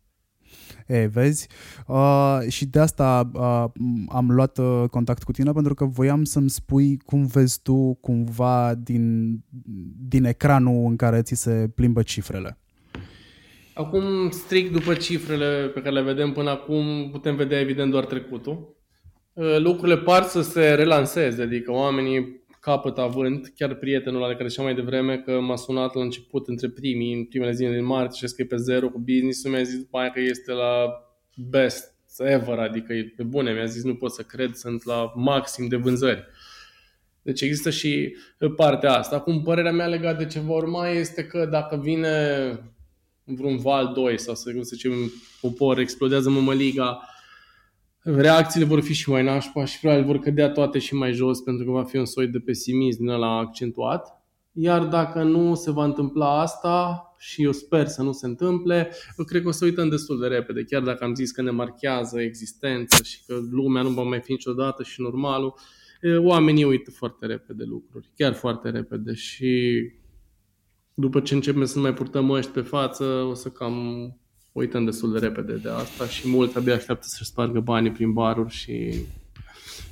E, vezi? Uh, și de asta uh, am luat uh, contact cu tine pentru că voiam să-mi spui cum vezi tu cumva din, din ecranul în care ți se plimbă cifrele. Acum, strict după cifrele pe care le vedem până acum, putem vedea evident doar trecutul. Uh, lucrurile par să se relanseze, adică oamenii capăt avânt, chiar prietenul la care mai devreme că m-a sunat la început între primii, în primele zile din martie și că e pe zero cu business-ul, mi-a zis după aia că este la best ever, adică e pe bune, mi-a zis nu pot să cred, sunt la maxim de vânzări. Deci există și partea asta. Acum, părerea mea legată de ce va urma este că dacă vine vreun val 2 sau să zicem popor, explodează mămăliga, reacțiile vor fi și mai nașpa și probabil vor cădea toate și mai jos pentru că va fi un soi de pesimism din ăla accentuat. Iar dacă nu se va întâmpla asta, și eu sper să nu se întâmple, eu cred că o să uităm destul de repede, chiar dacă am zis că ne marchează existența și că lumea nu va mai fi niciodată și normalul, oamenii uită foarte repede lucruri, chiar foarte repede și după ce începem să nu mai purtăm măști pe față, o să cam uităm destul de repede de asta și mulți abia așteaptă să-și spargă banii prin baruri și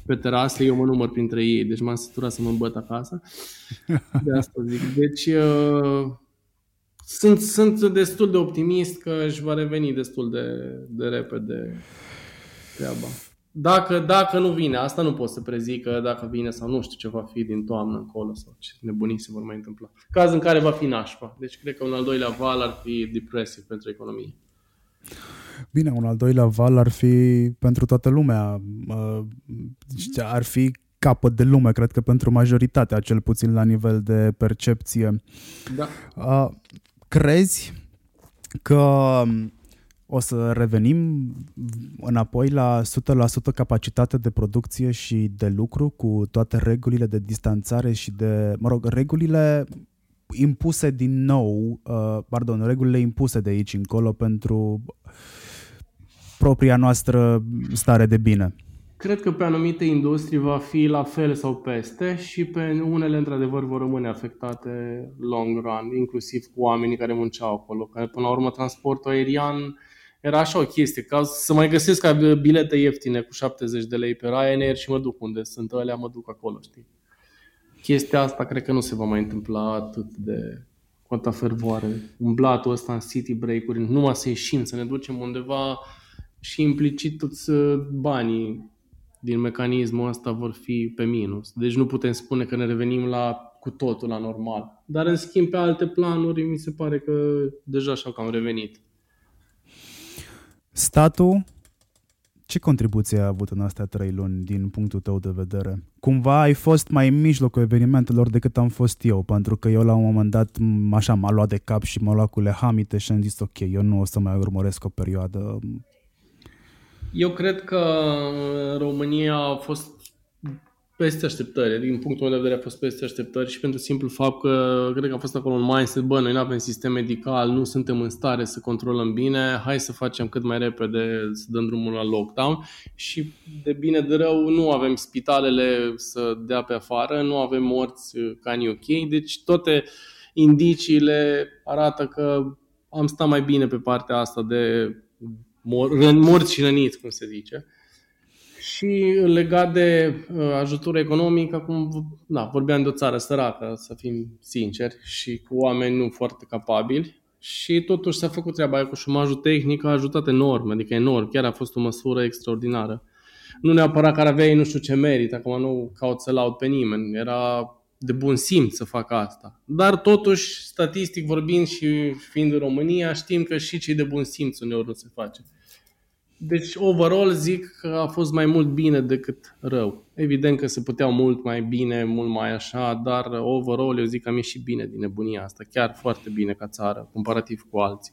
pe terase, eu mă număr printre ei, deci m-am săturat să mă îmbăt acasă. De asta zic. Deci uh, sunt, sunt destul de optimist că își va reveni destul de, de repede treaba. Dacă, dacă nu vine, asta nu pot să prezică dacă vine sau nu știu ce va fi din toamnă încolo sau ce nebunii se vor mai întâmpla. Caz în care va fi nașpa. Deci cred că un al doilea val ar fi depresiv pentru economie. Bine, un al doilea val ar fi pentru toată lumea. Ar fi capăt de lume, cred că pentru majoritatea, cel puțin la nivel de percepție. Da. Crezi că o să revenim înapoi la 100% capacitate de producție și de lucru cu toate regulile de distanțare și de, mă rog, regulile impuse din nou, uh, pardon, regulile impuse de aici încolo pentru propria noastră stare de bine. Cred că pe anumite industrii va fi la fel sau peste și pe unele, într-adevăr, vor rămâne afectate long run, inclusiv cu oamenii care munceau acolo. Care, până la urmă, transportul aerian era așa o chestie, ca să mai găsesc bilete ieftine cu 70 de lei pe Ryanair și mă duc unde sunt alea, mă duc acolo, știi? Chestia asta cred că nu se va mai întâmpla atât de cu atâta fervoare. Umblatul ăsta în city break-uri, numai să ieșim, să ne ducem undeva și implicit toți uh, banii din mecanismul ăsta vor fi pe minus. Deci nu putem spune că ne revenim la cu totul la normal. Dar în schimb pe alte planuri mi se pare că deja așa că am revenit. Statul Ce contribuție ai avut în astea trei luni din punctul tău de vedere? Cumva ai fost mai în mijlocul evenimentelor decât am fost eu, pentru că eu la un moment dat așa m-a luat de cap și m-a luat cu lehamite și am zis ok, eu nu o să mai urmăresc o perioadă. Eu cred că România a fost peste așteptări. Din punctul meu de vedere a fost peste așteptări și pentru simplu fapt că cred că a fost acolo un mindset, bă, noi nu avem sistem medical, nu suntem în stare să controlăm bine, hai să facem cât mai repede, să dăm drumul la lockdown și de bine de rău nu avem spitalele să dea pe afară, nu avem morți ca în UK, deci toate indiciile arată că am stat mai bine pe partea asta de mor- morți și răniți, cum se zice. Și legat de uh, ajutor economic, acum da, vorbeam de o țară săracă, să fim sinceri, și cu oameni nu foarte capabili. Și totuși s-a făcut treaba aia cu șomajul tehnic, a ajutat enorm, adică enorm, chiar a fost o măsură extraordinară. Nu neapărat că ar avea ei nu știu ce merit, acum nu caut să laud pe nimeni, era de bun simț să facă asta. Dar totuși, statistic vorbind și fiind în România, știm că și cei de bun simț uneori nu se face. Deci, overall, zic că a fost mai mult bine decât rău. Evident că se puteau mult mai bine, mult mai așa, dar overall eu zic că am ieșit bine din nebunia asta. Chiar foarte bine ca țară, comparativ cu alții.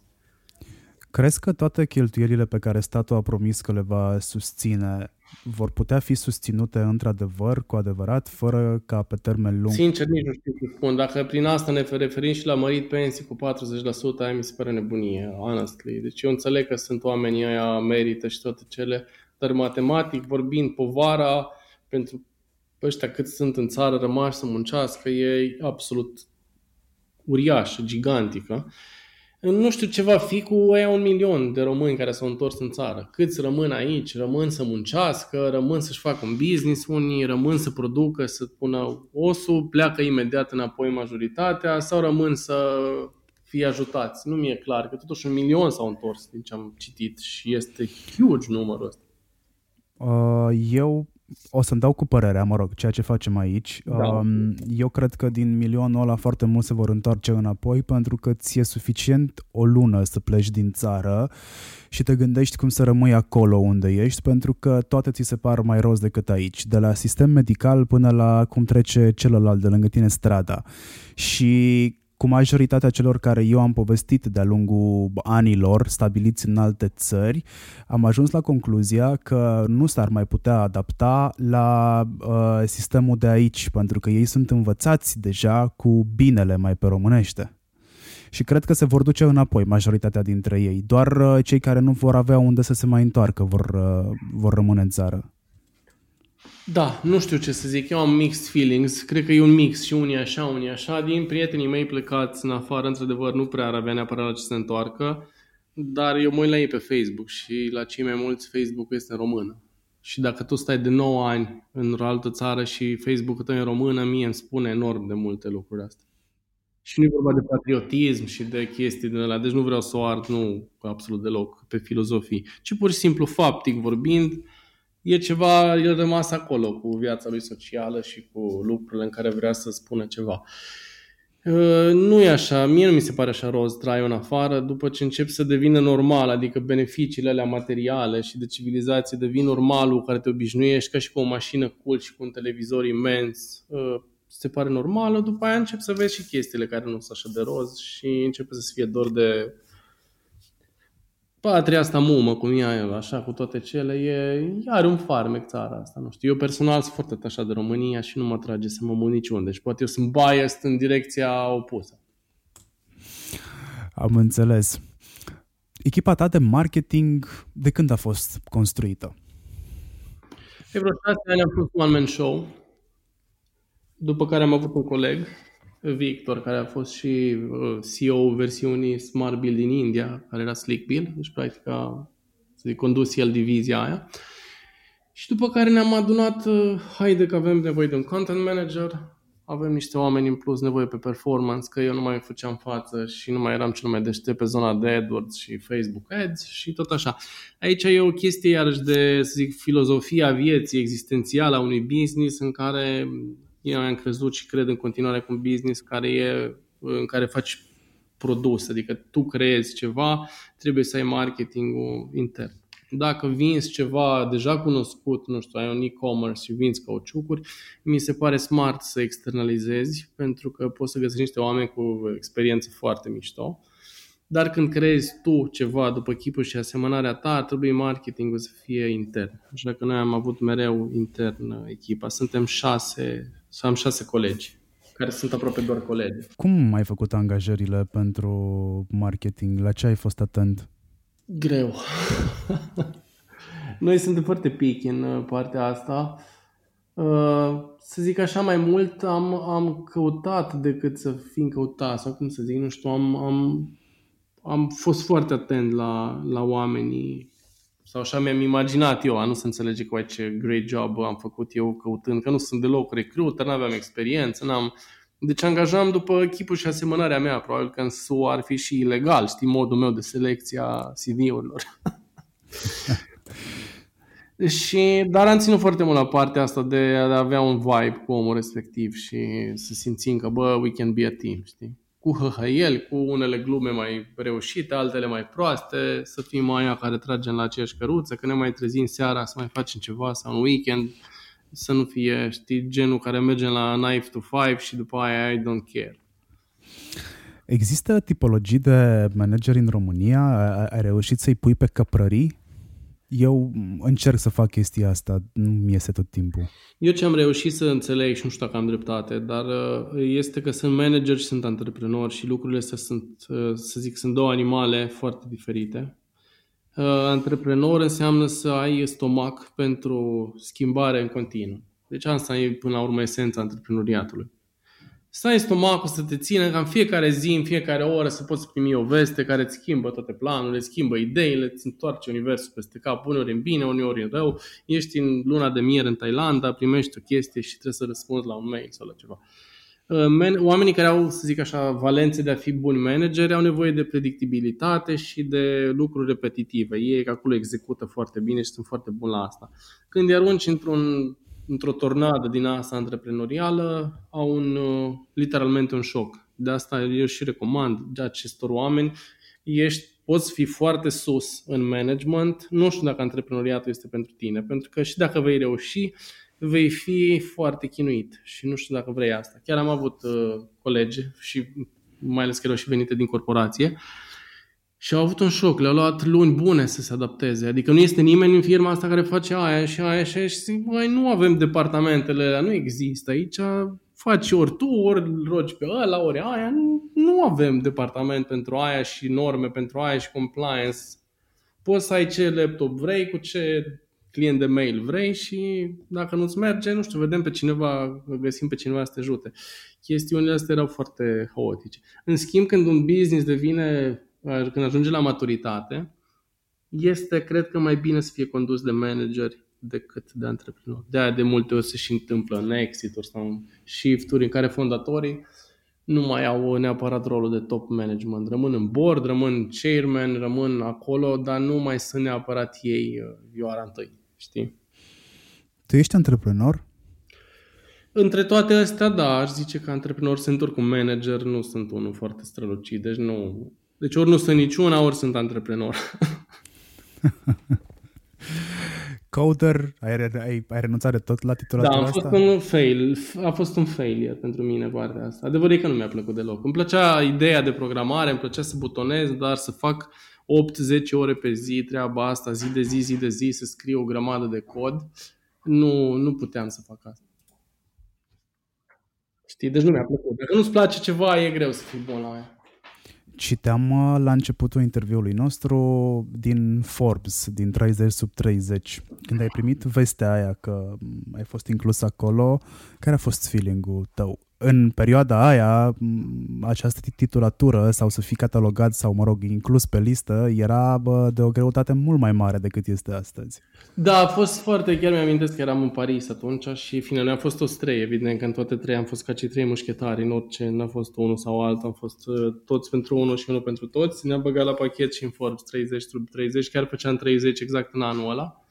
Crezi că toate cheltuielile pe care statul a promis că le va susține vor putea fi susținute într-adevăr, cu adevărat, fără ca pe termen lung? Sincer, nici nu știu ce spun. Dacă prin asta ne referim și la mărit pensii cu 40%, aia mi se pare nebunie, honestly. Deci eu înțeleg că sunt oamenii ăia merită și toate cele, dar matematic vorbind, povara pentru ăștia cât sunt în țară rămași să muncească e absolut uriașă, gigantică nu știu ce va fi cu aia un milion de români care s-au întors în țară. Câți rămân aici, rămân să muncească, rămân să-și facă un business, unii rămân să producă, să pună osul, pleacă imediat înapoi majoritatea sau rămân să fie ajutați. Nu mi-e clar, că totuși un milion s-au întors din ce am citit și este huge numărul ăsta. Uh, eu o să-mi dau cu părerea, mă rog, ceea ce facem aici. Da. Um, eu cred că din milionul ăla foarte mult se vor întoarce înapoi pentru că ți-e suficient o lună să pleci din țară și te gândești cum să rămâi acolo unde ești pentru că toate ți se par mai roz decât aici, de la sistem medical până la cum trece celălalt de lângă tine strada. Și cu majoritatea celor care eu am povestit de-a lungul anilor stabiliți în alte țări, am ajuns la concluzia că nu s-ar mai putea adapta la uh, sistemul de aici, pentru că ei sunt învățați deja cu binele mai pe românește. Și cred că se vor duce înapoi majoritatea dintre ei. Doar uh, cei care nu vor avea unde să se mai întoarcă vor, uh, vor rămâne în țară. Da, nu știu ce să zic, eu am mixed feelings, cred că e un mix și unii așa, unii așa, din prietenii mei plecați în afară, într-adevăr, nu prea ar avea neapărat la ce să întoarcă, dar eu mă uit la ei pe Facebook și la cei mai mulți Facebook este în română. Și dacă tu stai de 9 ani în o altă țară și Facebook-ul tău e în română, mie îmi spune enorm de multe lucruri astea. Și nu e vorba de patriotism și de chestii din alea, deci nu vreau să o ard, nu absolut deloc pe filozofii, ci pur și simplu faptic vorbind, e ceva, el rămas acolo cu viața lui socială și cu lucrurile în care vrea să spună ceva. Uh, nu e așa, mie nu mi se pare așa roz traiul în afară. După ce încep să devină normal, adică beneficiile alea materiale și de civilizație devin normalul care te obișnuiești ca și cu o mașină cool și cu un televizor imens, uh, se pare normală, după aia încep să vezi și chestiile care nu sunt așa de roz și începe să fie dor de patria asta mumă, cum e așa, cu toate cele, e, are un farmec țara asta, nu știu. Eu personal sunt foarte atașat de România și nu mă trage să mă mut niciunde. Și poate eu sunt biased în direcția opusă. Am înțeles. Echipa ta de marketing, de când a fost construită? De vreo șase ani am fost one-man show, după care am avut un coleg Victor, care a fost și uh, CEO versiunii Smart Build din India, care era Slick Build, deci practic a să zic, condus el divizia aia. Și după care ne-am adunat, uh, haide că avem nevoie de un content manager, avem niște oameni în plus nevoie pe performance, că eu nu mai făceam față și nu mai eram cel mai deștept pe zona de AdWords și Facebook Ads și tot așa. Aici e o chestie iarăși de, să zic, filozofia vieții existențială a unui business în care eu am crezut și cred în continuare cu un business care e, în care faci produs, adică tu creezi ceva, trebuie să ai marketingul intern. Dacă vinzi ceva deja cunoscut, nu știu, ai un e-commerce și vinzi cauciucuri, mi se pare smart să externalizezi pentru că poți să găsești niște oameni cu experiență foarte mișto. Dar când creezi tu ceva după chipul și asemănarea ta, ar trebui marketingul să fie intern. Așa că noi am avut mereu intern echipa. Suntem șase, sau am șase colegi care sunt aproape doar colegi. Cum ai făcut angajările pentru marketing? La ce ai fost atent? Greu. *laughs* Noi suntem foarte pic în uh, partea asta. Uh, să zic așa, mai mult am, am căutat decât să fim căutat, sau cum să zic, nu știu, am, am, am fost foarte atent la, la oamenii sau așa mi-am imaginat eu, a nu se înțelege cu ce great job am făcut eu căutând, că nu sunt deloc recruiter, nu aveam experiență, n-am... Deci angajam după chipul și asemănarea mea, probabil că în SUA ar fi și ilegal, știi, modul meu de selecție a CV-urilor. *laughs* și, dar am ținut foarte mult la partea asta de a avea un vibe cu omul respectiv și să simțim că, bă, we can be a team, știi? Cu hăhăieli, cu unele glume mai reușite, altele mai proaste, să fim aia care tragem la aceeași căruță, că ne mai trezim seara să mai facem ceva sau un weekend, să nu fie, știi, genul care merge la knife to five și după aia I don't care. Există tipologii de manageri în România? Ai reușit să-i pui pe căprării? Eu încerc să fac chestia asta, nu mi iese tot timpul. Eu ce am reușit să înțeleg și nu știu dacă am dreptate, dar uh, este că sunt manager și sunt antreprenori și lucrurile astea sunt, uh, să zic, sunt două animale foarte diferite. Uh, antreprenor înseamnă să ai stomac pentru schimbare în continuu. Deci asta e până la urmă esența antreprenoriatului să ai stomacul să te țină ca în fiecare zi, în fiecare oră să poți primi o veste care îți schimbă toate planurile, schimbă ideile, îți întoarce universul peste cap, uneori în bine, uneori în rău, ești în luna de miere în Thailanda, primești o chestie și trebuie să răspunzi la un mail sau la ceva. Uh, oamenii care au, să zic așa, valențe de a fi buni manageri au nevoie de predictibilitate și de lucruri repetitive. Ei acolo execută foarte bine și sunt foarte buni la asta. Când îi arunci într-un într-o tornadă din asta antreprenorială au un, uh, literalmente un șoc. De asta eu și recomand de acestor oameni, ești, poți fi foarte sus în management, nu știu dacă antreprenoriatul este pentru tine, pentru că și dacă vei reuși, vei fi foarte chinuit și nu știu dacă vrei asta. Chiar am avut uh, colegi și mai ales că erau și venite din corporație, uh, și au avut un șoc, le-au luat luni bune să se adapteze. Adică nu este nimeni în firma asta care face aia și aia și aia și zic, băi, nu avem departamentele alea, nu există. Aici faci ori tu, ori rogi pe ăla, ori aia. Nu, nu avem departament pentru aia și norme pentru aia și compliance. Poți să ai ce laptop vrei, cu ce client de mail vrei și dacă nu-ți merge, nu știu, vedem pe cineva, găsim pe cineva să te ajute. Chestiunile astea erau foarte haotice. În schimb, când un business devine când ajunge la maturitate, este, cred că, mai bine să fie condus de manageri decât de antreprenori. De aia de multe ori se și întâmplă în exit sau în shift-uri în care fondatorii nu mai au neapărat rolul de top management. Rămân în board, rămân chairman, rămân acolo, dar nu mai sunt neapărat ei vioara uh, întâi, știi? Tu ești antreprenor? Între toate astea, da, aș zice că antreprenor sunt oricum manager, nu sunt unul foarte strălucit, deci nu, deci ori nu sunt niciuna, ori sunt antreprenor. *laughs* Coder, ai, ai, ai renunțat de tot la titulatura asta? Da, a fost asta? un fail. A fost un failure pentru mine partea asta. Adevărul e că nu mi-a plăcut deloc. Îmi plăcea ideea de programare, îmi plăcea să butonez, dar să fac 8-10 ore pe zi treaba asta, zi de zi, zi de zi, să scriu o grămadă de cod, nu, nu puteam să fac asta. Știi? Deci nu mi-a plăcut. Dacă nu-ți place ceva, e greu să fii bun la aia. Citeam uh, la începutul interviului nostru din Forbes, din 30 sub 30, când ai primit vestea aia că ai fost inclus acolo, care a fost feeling-ul tău? În perioada aia, această titulatură sau să fii catalogat sau, mă rog, inclus pe listă era bă, de o greutate mult mai mare decât este astăzi. Da, a fost foarte, chiar mi-amintesc că eram în Paris atunci și final, am fost toți trei, evident că în toate trei am fost ca cei trei mușchetari, în orice, n-a fost unul sau altul, am fost uh, toți pentru unul și unul pentru toți, ne-a băgat la pachet și în Forbes 30 30, chiar făceam 30 exact în anul ăla,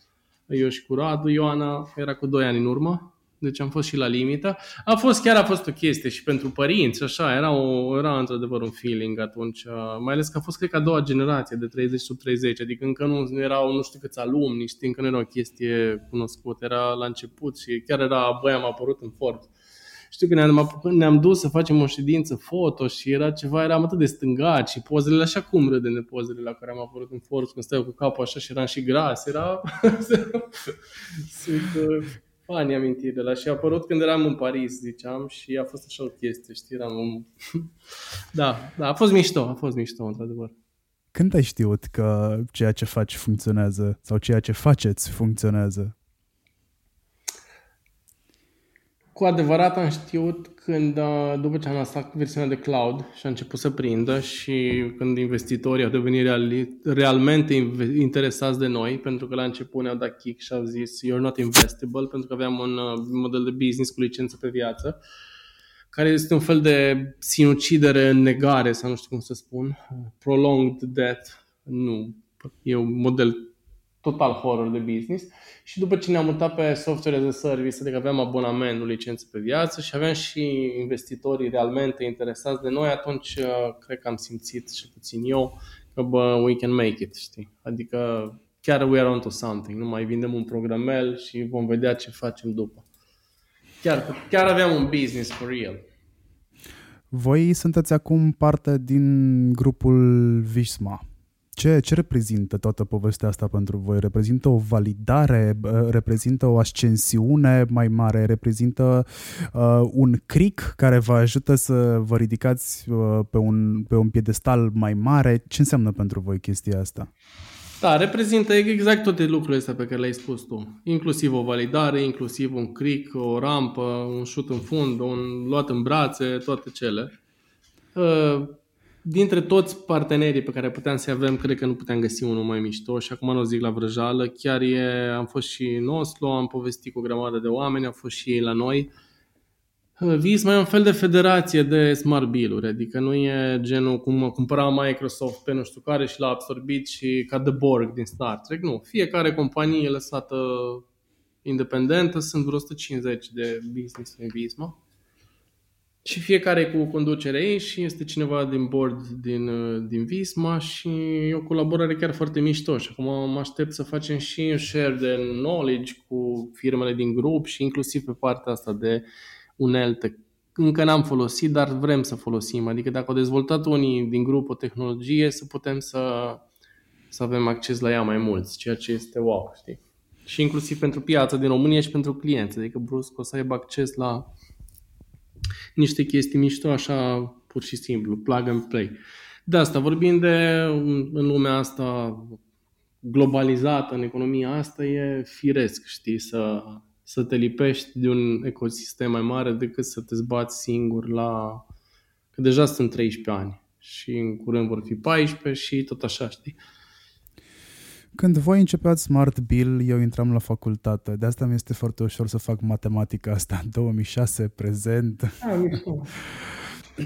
eu și cu Radu, Ioana era cu 2 ani în urmă, deci am fost și la limită. A fost, chiar a fost o chestie și pentru părinți, așa, era, o, era într-adevăr un feeling atunci, mai ales că a fost, cred că, a doua generație de 30 sub 30, adică încă nu erau nu știu câți alumni, știi, încă nu era o chestie cunoscută, era la început și chiar era, băi, am apărut în Forbes. Știu că ne-am, apucat, ne-am dus să facem o ședință foto și era ceva, eram atât de stângat și pozele așa cum râde de pozele la care am apărut în Forbes, când stau cu capul așa și eram și gras, era... *laughs* Sunt uh, fani amintiri de la și a apărut când eram în Paris, ziceam, și a fost așa o chestie, știi, eram un... *laughs* da, da, a fost mișto, a fost mișto, într-adevăr. Când ai știut că ceea ce faci funcționează sau ceea ce faceți funcționează? Cu adevărat am știut când, uh, după ce am lansat versiunea de cloud și a început să prindă și când investitorii au devenit reali, realmente interesați de noi, pentru că la început ne-au dat kick și au zis you're not investable, pentru că aveam un uh, model de business cu licență pe viață, care este un fel de sinucidere în negare, sau nu știu cum să spun, prolonged death, nu, e un model total horror de business și după ce ne-am mutat pe software as a service, adică aveam abonament, nu licență pe viață și aveam și investitorii realmente interesați de noi, atunci uh, cred că am simțit și puțin eu că bă, we can make it, știi? Adică chiar we are onto something, nu mai vindem un programel și vom vedea ce facem după. Chiar, chiar aveam un business for real. Voi sunteți acum parte din grupul Visma. Ce, ce reprezintă toată povestea asta pentru voi? Reprezintă o validare? Reprezintă o ascensiune mai mare? Reprezintă uh, un cric care vă ajută să vă ridicați uh, pe, un, pe un piedestal mai mare? Ce înseamnă pentru voi chestia asta? Da, reprezintă exact toate lucrurile astea pe care le-ai spus tu. Inclusiv o validare, inclusiv un cric, o rampă, un șut în fund, un luat în brațe, toate cele. Uh, dintre toți partenerii pe care puteam să avem, cred că nu puteam găsi unul mai mișto și acum nu o zic la vrăjală. Chiar e, am fost și în Oslo, am povestit cu o grămadă de oameni, au fost și ei la noi. Visma e un fel de federație de smart bill-uri, adică nu e genul cum cumpăra Microsoft pe nu știu care și l-a absorbit și ca de Borg din Star Trek, nu. Fiecare companie e lăsată independentă, sunt vreo 150 de business în Visma și fiecare cu conducerea ei și este cineva din board din, uh, din Visma și e o colaborare chiar foarte mișto și acum mă aștept să facem și un share de knowledge cu firmele din grup și inclusiv pe partea asta de unelte. Încă n-am folosit, dar vrem să folosim. Adică dacă au dezvoltat unii din grup o tehnologie, să putem să, să avem acces la ea mai mulți, ceea ce este wow, știi? Și inclusiv pentru piața din România și pentru clienți. Adică brusc o să aibă acces la niște chestii mișto, așa pur și simplu, plug and play. De asta, vorbind de în lumea asta globalizată, în economia asta, e firesc, știi, să, să te lipești de un ecosistem mai mare decât să te zbați singur la... Că deja sunt 13 ani și în curând vor fi 14 și tot așa, știi. Când voi începeați Smart Bill, eu intram la facultate. De asta mi este foarte ușor să fac matematica asta. *laughs* 2006, prezent. Ah,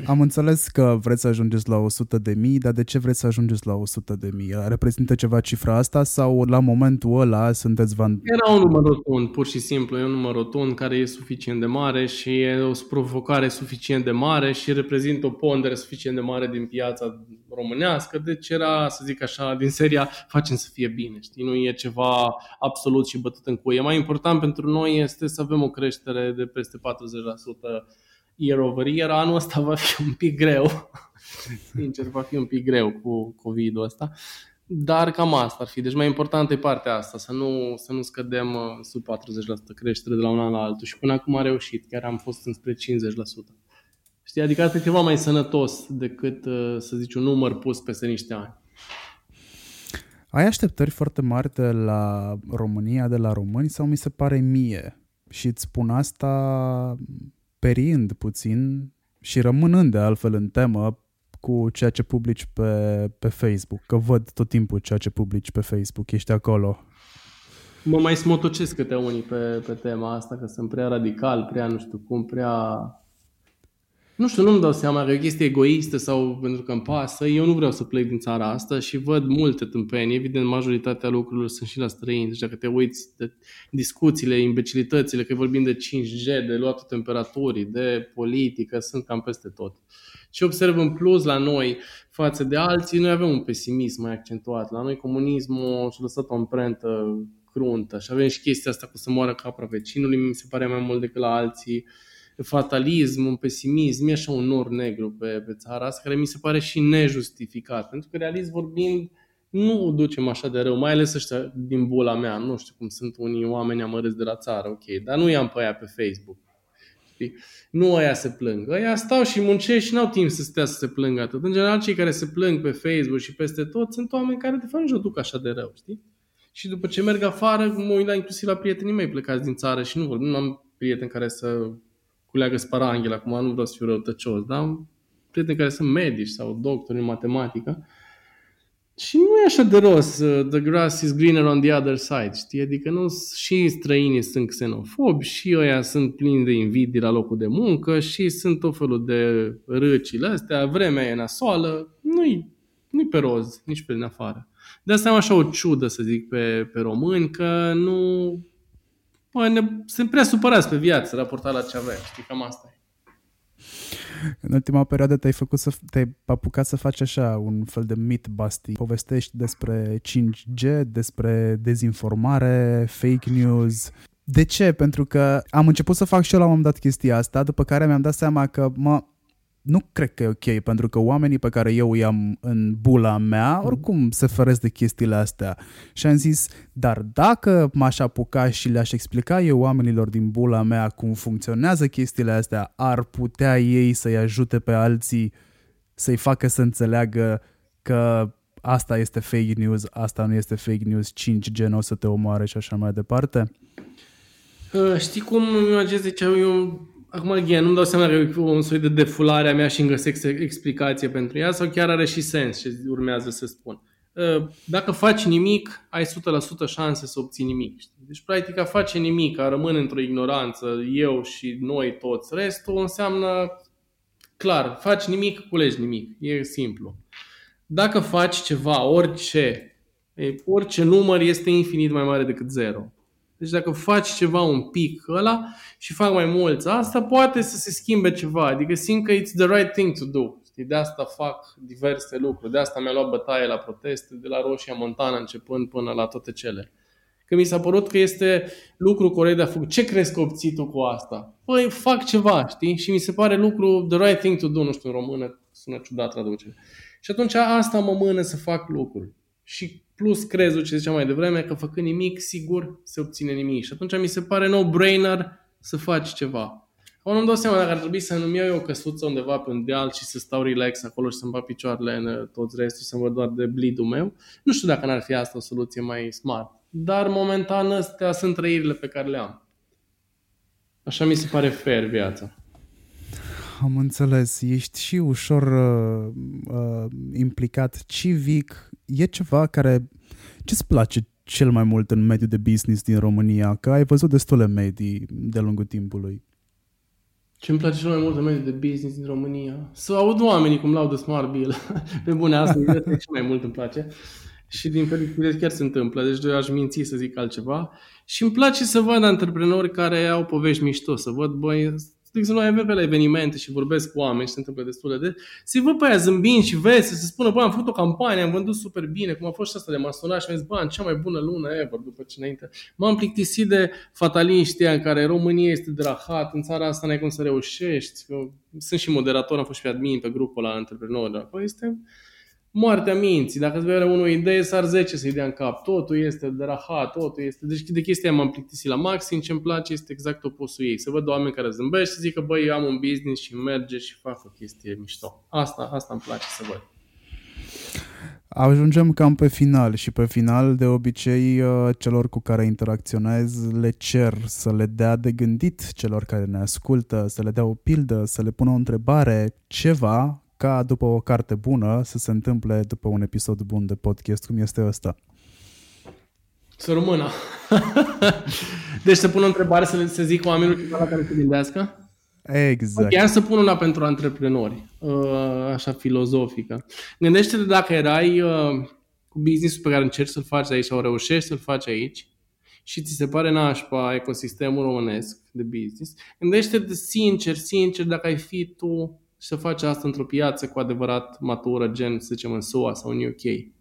Am înțeles că vreți să ajungeți la 100 de mii, dar de ce vreți să ajungeți la 100 de mii? Reprezintă ceva cifra asta sau la momentul ăla sunteți van... Era un număr rotund, pur și simplu. E un număr rotund care e suficient de mare și e o provocare suficient de mare și reprezintă o pondere suficient de mare din piața românească. Deci era, să zic așa, din seria facem să fie bine, știi? Nu e ceva absolut și bătut în cuie. Mai important pentru noi este să avem o creștere de peste 40% year over year, anul ăsta va fi un pic greu. Sincer, va fi un pic greu cu COVID-ul ăsta. Dar cam asta ar fi. Deci mai importantă e partea asta, să nu, să nu scădem uh, sub 40% creștere de la un an la altul. Și până acum a reușit, chiar am fost înspre 50%. Știi? Adică asta e ceva mai sănătos decât, uh, să zici, un număr pus peste niște ani. Ai așteptări foarte mari de la România, de la români sau mi se pare mie? Și îți spun asta perind puțin și rămânând de altfel în temă cu ceea ce publici pe, pe Facebook, că văd tot timpul ceea ce publici pe Facebook, ești acolo. Mă mai smotocesc câte unii pe, pe tema asta, că sunt prea radical, prea nu știu cum, prea... nu știu, nu-mi dau seama că e o chestie egoistă sau pentru că îmi pasă. Eu nu vreau să plec din țara asta și văd multe tâmpenii. Evident, majoritatea lucrurilor sunt și la străini. Deci dacă te uiți de discuțiile, imbecilitățile, că vorbim de 5G, de luatul temperaturii, de politică, sunt cam peste tot. Și observ în plus la noi față de alții, noi avem un pesimism mai accentuat. La noi comunismul și-a lăsat o amprentă cruntă și avem și chestia asta cu să moară capra vecinului, mi se pare mai mult decât la alții fatalism, un pesimism, e așa un nor negru pe, pe țara asta care mi se pare și nejustificat. Pentru că, realist vorbind, nu o ducem așa de rău, mai ales ăștia din bula mea. Nu știu cum sunt unii oameni amărâți de la țară, ok, dar nu i-am pe aia pe Facebook. Știi? Nu aia se plâng. Aia stau și muncesc și n-au timp să stea să se plângă atât. În general, cei care se plâng pe Facebook și peste tot sunt oameni care de fapt nu duc așa de rău, știi? Și după ce merg afară, mă uit la inclusiv la prietenii mei plecați din țară și nu vorbim, nu am prieteni care să culeagă sparanghel, acum nu vreau să fiu răutăcios, dar am prieteni care sunt medici sau doctori în matematică și nu e așa de rost, uh, the grass is greener on the other side, știi? Adică nu, și străinii sunt xenofobi, și ăia sunt plini de invidii la locul de muncă, și sunt tot felul de râcile astea, vremea e nasoală, nu-i, nu pe roz, nici pe din afară. De asta am așa o ciudă, să zic, pe, pe români, că nu, Bă, ne, sunt prea supărați pe viață raportat la ce avem, știi, cam asta e. În ultima perioadă te-ai făcut să te-ai apucat să faci așa un fel de myth busting. Povestești despre 5G, despre dezinformare, fake news. De ce? Pentru că am început să fac și eu la un moment dat chestia asta, după care mi-am dat seama că mă, nu cred că e ok, pentru că oamenii pe care eu i-am în bula mea, mhm. oricum se feresc de chestiile astea. Și am zis, dar dacă m-aș apuca și le-aș explica eu oamenilor din bula mea cum funcționează chestiile astea, ar putea ei să-i ajute pe alții să-i facă să înțeleagă că asta este fake news, asta nu este fake news, 5G nu o să te omoare și așa mai departe? Uh, știi cum ce ziceam eu Acum, again, nu-mi dau seama că e un soi de defulare a mea și îmi găsesc explicație pentru ea sau chiar are și sens ce urmează să spun. Ă, dacă faci nimic, ai 100% șanse să obții nimic. Deci, practic, a face nimic, a rămâne într-o ignoranță, eu și noi toți, restul înseamnă, clar, faci nimic, culegi nimic. E simplu. Dacă faci ceva, orice, orice număr este infinit mai mare decât zero. Deci dacă faci ceva un pic ăla și fac mai mulți asta, poate să se schimbe ceva. Adică simt că it's the right thing to do. Știi? De asta fac diverse lucruri. De asta mi-a luat bătaie la proteste, de la Roșia Montana începând până la toate cele. Că mi s-a părut că este lucru corect de a făcut. Ce crezi că obții tu cu asta? Păi fac ceva, știi? Și mi se pare lucru the right thing to do, nu știu, în română sună ciudat traducere. Și atunci asta mă mână să fac lucruri. Și plus crezul ce ziceam mai devreme, că făcând nimic, sigur se obține nimic. Și atunci mi se pare no-brainer să faci ceva. Acum nu-mi dau seama dacă ar trebui să nu iau eu o căsuță undeva pe un deal și să stau relax acolo și să-mi bag picioarele în uh, toți restul, să mă doar de bleed meu. Nu știu dacă n-ar fi asta o soluție mai smart. Dar momentan astea sunt trăirile pe care le am. Așa mi se pare fair viața. Am înțeles. Ești și ușor uh, uh, implicat civic. E ceva care... Ce-ți place cel mai mult în mediul de business din România? Că ai văzut destule medii de lungul timpului. Ce îmi place cel mai mult în mediul de business din România? Să aud oamenii cum laudă Smart Bill. *laughs* Pe bune, asta e ce mai mult îmi place. Și din fericire chiar se întâmplă, deci eu aș minți să zic altceva. Și îmi place să văd antreprenori care au povești mișto, să văd, băi, de exemplu, noi avem pe la evenimente și vorbesc cu oameni și se întâmplă destul de des, să văd pe aia zâmbind și vezi, să se spună, bă, am făcut o campanie, am vândut super bine, cum a fost și asta de m-a sunat și mi zis, bă, în cea mai bună lună ever, după ce înainte. M-am plictisit de fataliști în care România este de rahat, în țara asta n-ai cum să reușești. Eu sunt și moderator, am fost și admin pe grupul la antreprenori. Acolo este moartea minții. Dacă îți vede unul o idee, s-ar 10 să-i dea în cap. Totul este de rahat, totul este... Deci de chestia m-am plictisit la maxim. Ce-mi place este exact opusul ei. Să văd oameni care zâmbesc și zic că băi, eu am un business și merge și fac o chestie mișto. Asta, asta îmi place să văd. Ajungem cam pe final și pe final de obicei uh, celor cu care interacționez le cer să le dea de gândit celor care ne ascultă, să le dea o pildă, să le pună o întrebare, ceva ca după o carte bună să se întâmple după un episod bun de podcast, cum este ăsta. Să rămână. *laughs* deci să pun o întrebare să, le, să zic oamenilor ceva la care să gândească? Exact. Chiar să pun una pentru antreprenori, așa filozofică. Gândește-te dacă erai cu business pe care încerci să-l faci aici sau reușești să-l faci aici și ți se pare nașpa ecosistemul românesc de business, gândește-te sincer, sincer dacă ai fi tu și să faci asta într-o piață cu adevărat matură, gen, să zicem, în SUA sau în UK.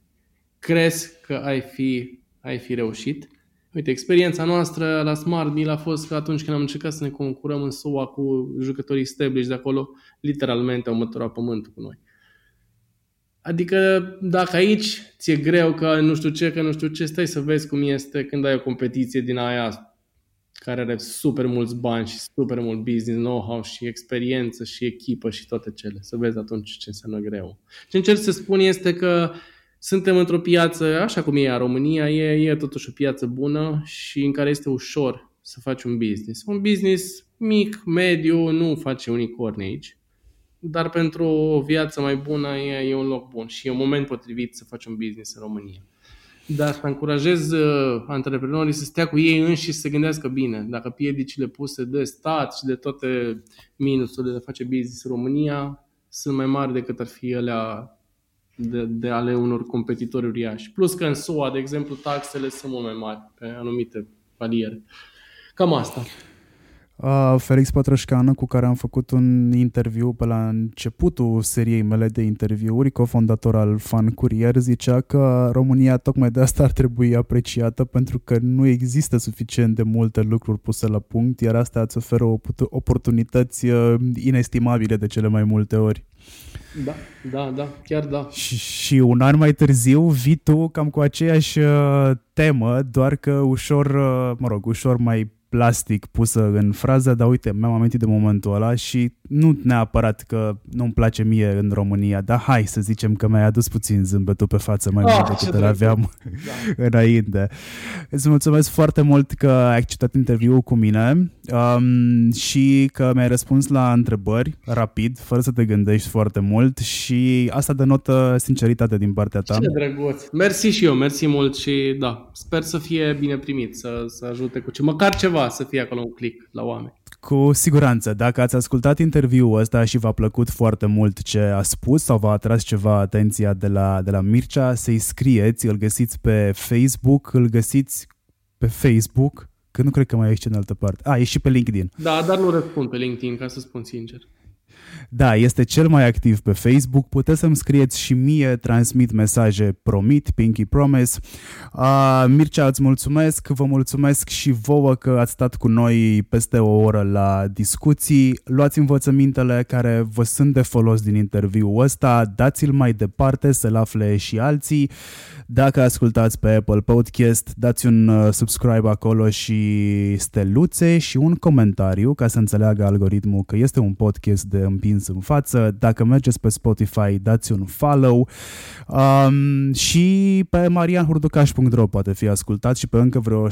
Crezi că ai fi, ai fi reușit? Uite, experiența noastră la Smart Meal a fost că atunci când am încercat să ne concurăm în SUA cu jucătorii established de acolo, literalmente au măturat pământul cu noi. Adică dacă aici ți-e greu că nu știu ce, că nu știu ce, stai să vezi cum este când ai o competiție din aia care are super mulți bani și super mult business, know-how și experiență și echipă și toate cele. Să vezi atunci ce înseamnă greu. Ce încerc să spun este că suntem într-o piață, așa cum e a România, e, e totuși o piață bună și în care este ușor să faci un business. Un business mic, mediu, nu face unicorni aici dar pentru o viață mai bună e, e un loc bun și e un moment potrivit să faci un business în România. Dar să încurajez uh, antreprenorii să stea cu ei înși și să se gândească bine. Dacă piedicile puse de stat și de toate minusurile de a face business în România sunt mai mari decât ar fi alea de, de ale unor competitori uriași. Plus că în SUA, de exemplu, taxele sunt mult mai mari pe anumite paliere. Cam asta. Uh, Felix Pătrășcană, cu care am făcut un interviu pe la începutul seriei mele de interviuri, cofondator al Fan Courier, zicea că România tocmai de asta ar trebui apreciată pentru că nu există suficient de multe lucruri puse la punct, iar asta îți oferă oportunități uh, inestimabile de cele mai multe ori. Da, da, da, chiar da. Și, și un an mai târziu vii tu cam cu aceeași uh, temă, doar că ușor, uh, mă rog, ușor mai plastic pusă în frază, dar uite, mi-am amintit de momentul ăla și nu neapărat că nu-mi place mie în România, dar hai să zicem că mi-ai adus puțin zâmbetul pe față mai oh, mult decât îl aveam da. *laughs* înainte. Îți mulțumesc foarte mult că ai acceptat interviul cu mine um, și că mi-ai răspuns la întrebări rapid, fără să te gândești foarte mult și asta denotă sinceritate din partea ta. Ce drăguț! Mersi și eu, mersi mult și da, sper să fie bine primit, să, să ajute cu ce, măcar ceva să fie acolo un click la oameni. Cu siguranță, dacă ați ascultat interviul ăsta și v-a plăcut foarte mult ce a spus sau v-a atras ceva atenția de la, de la Mircea, să-i scrieți, îl găsiți pe Facebook, îl găsiți pe Facebook, că nu cred că mai ești în altă parte. A, e și pe LinkedIn. Da, dar nu răspund pe LinkedIn, ca să spun sincer. Da, este cel mai activ pe Facebook. Puteți să-mi scrieți și mie, transmit mesaje, promit, Pinky Promise. Uh, Mircea, îți mulțumesc, vă mulțumesc și vouă că ați stat cu noi peste o oră la discuții. Luați învățămintele care vă sunt de folos din interviul ăsta, dați-l mai departe să-l afle și alții. Dacă ascultați pe Apple Podcast, dați un uh, subscribe acolo și steluțe și un comentariu ca să înțeleagă algoritmul că este un podcast de împins în față. Dacă mergeți pe Spotify, dați un follow um, și pe marianhurducaș.ro poate fi ascultat și pe încă vreo 6-7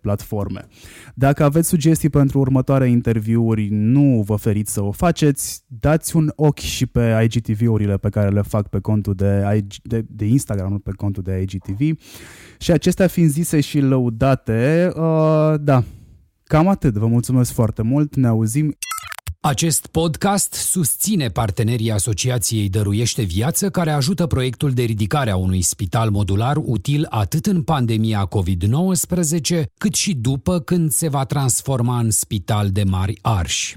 platforme. Dacă aveți sugestii pentru următoare interviuri, nu vă feriți să o faceți, dați un ochi și pe IGTV-urile pe care le fac pe contul de, de, de Instagram, nu pe contul de IGTV. Și acestea fiind zise și lăudate, uh, da, cam atât. Vă mulțumesc foarte mult, ne auzim. Acest podcast susține partenerii Asociației Dăruiește Viață care ajută proiectul de ridicare a unui spital modular util atât în pandemia COVID-19 cât și după când se va transforma în spital de mari arși.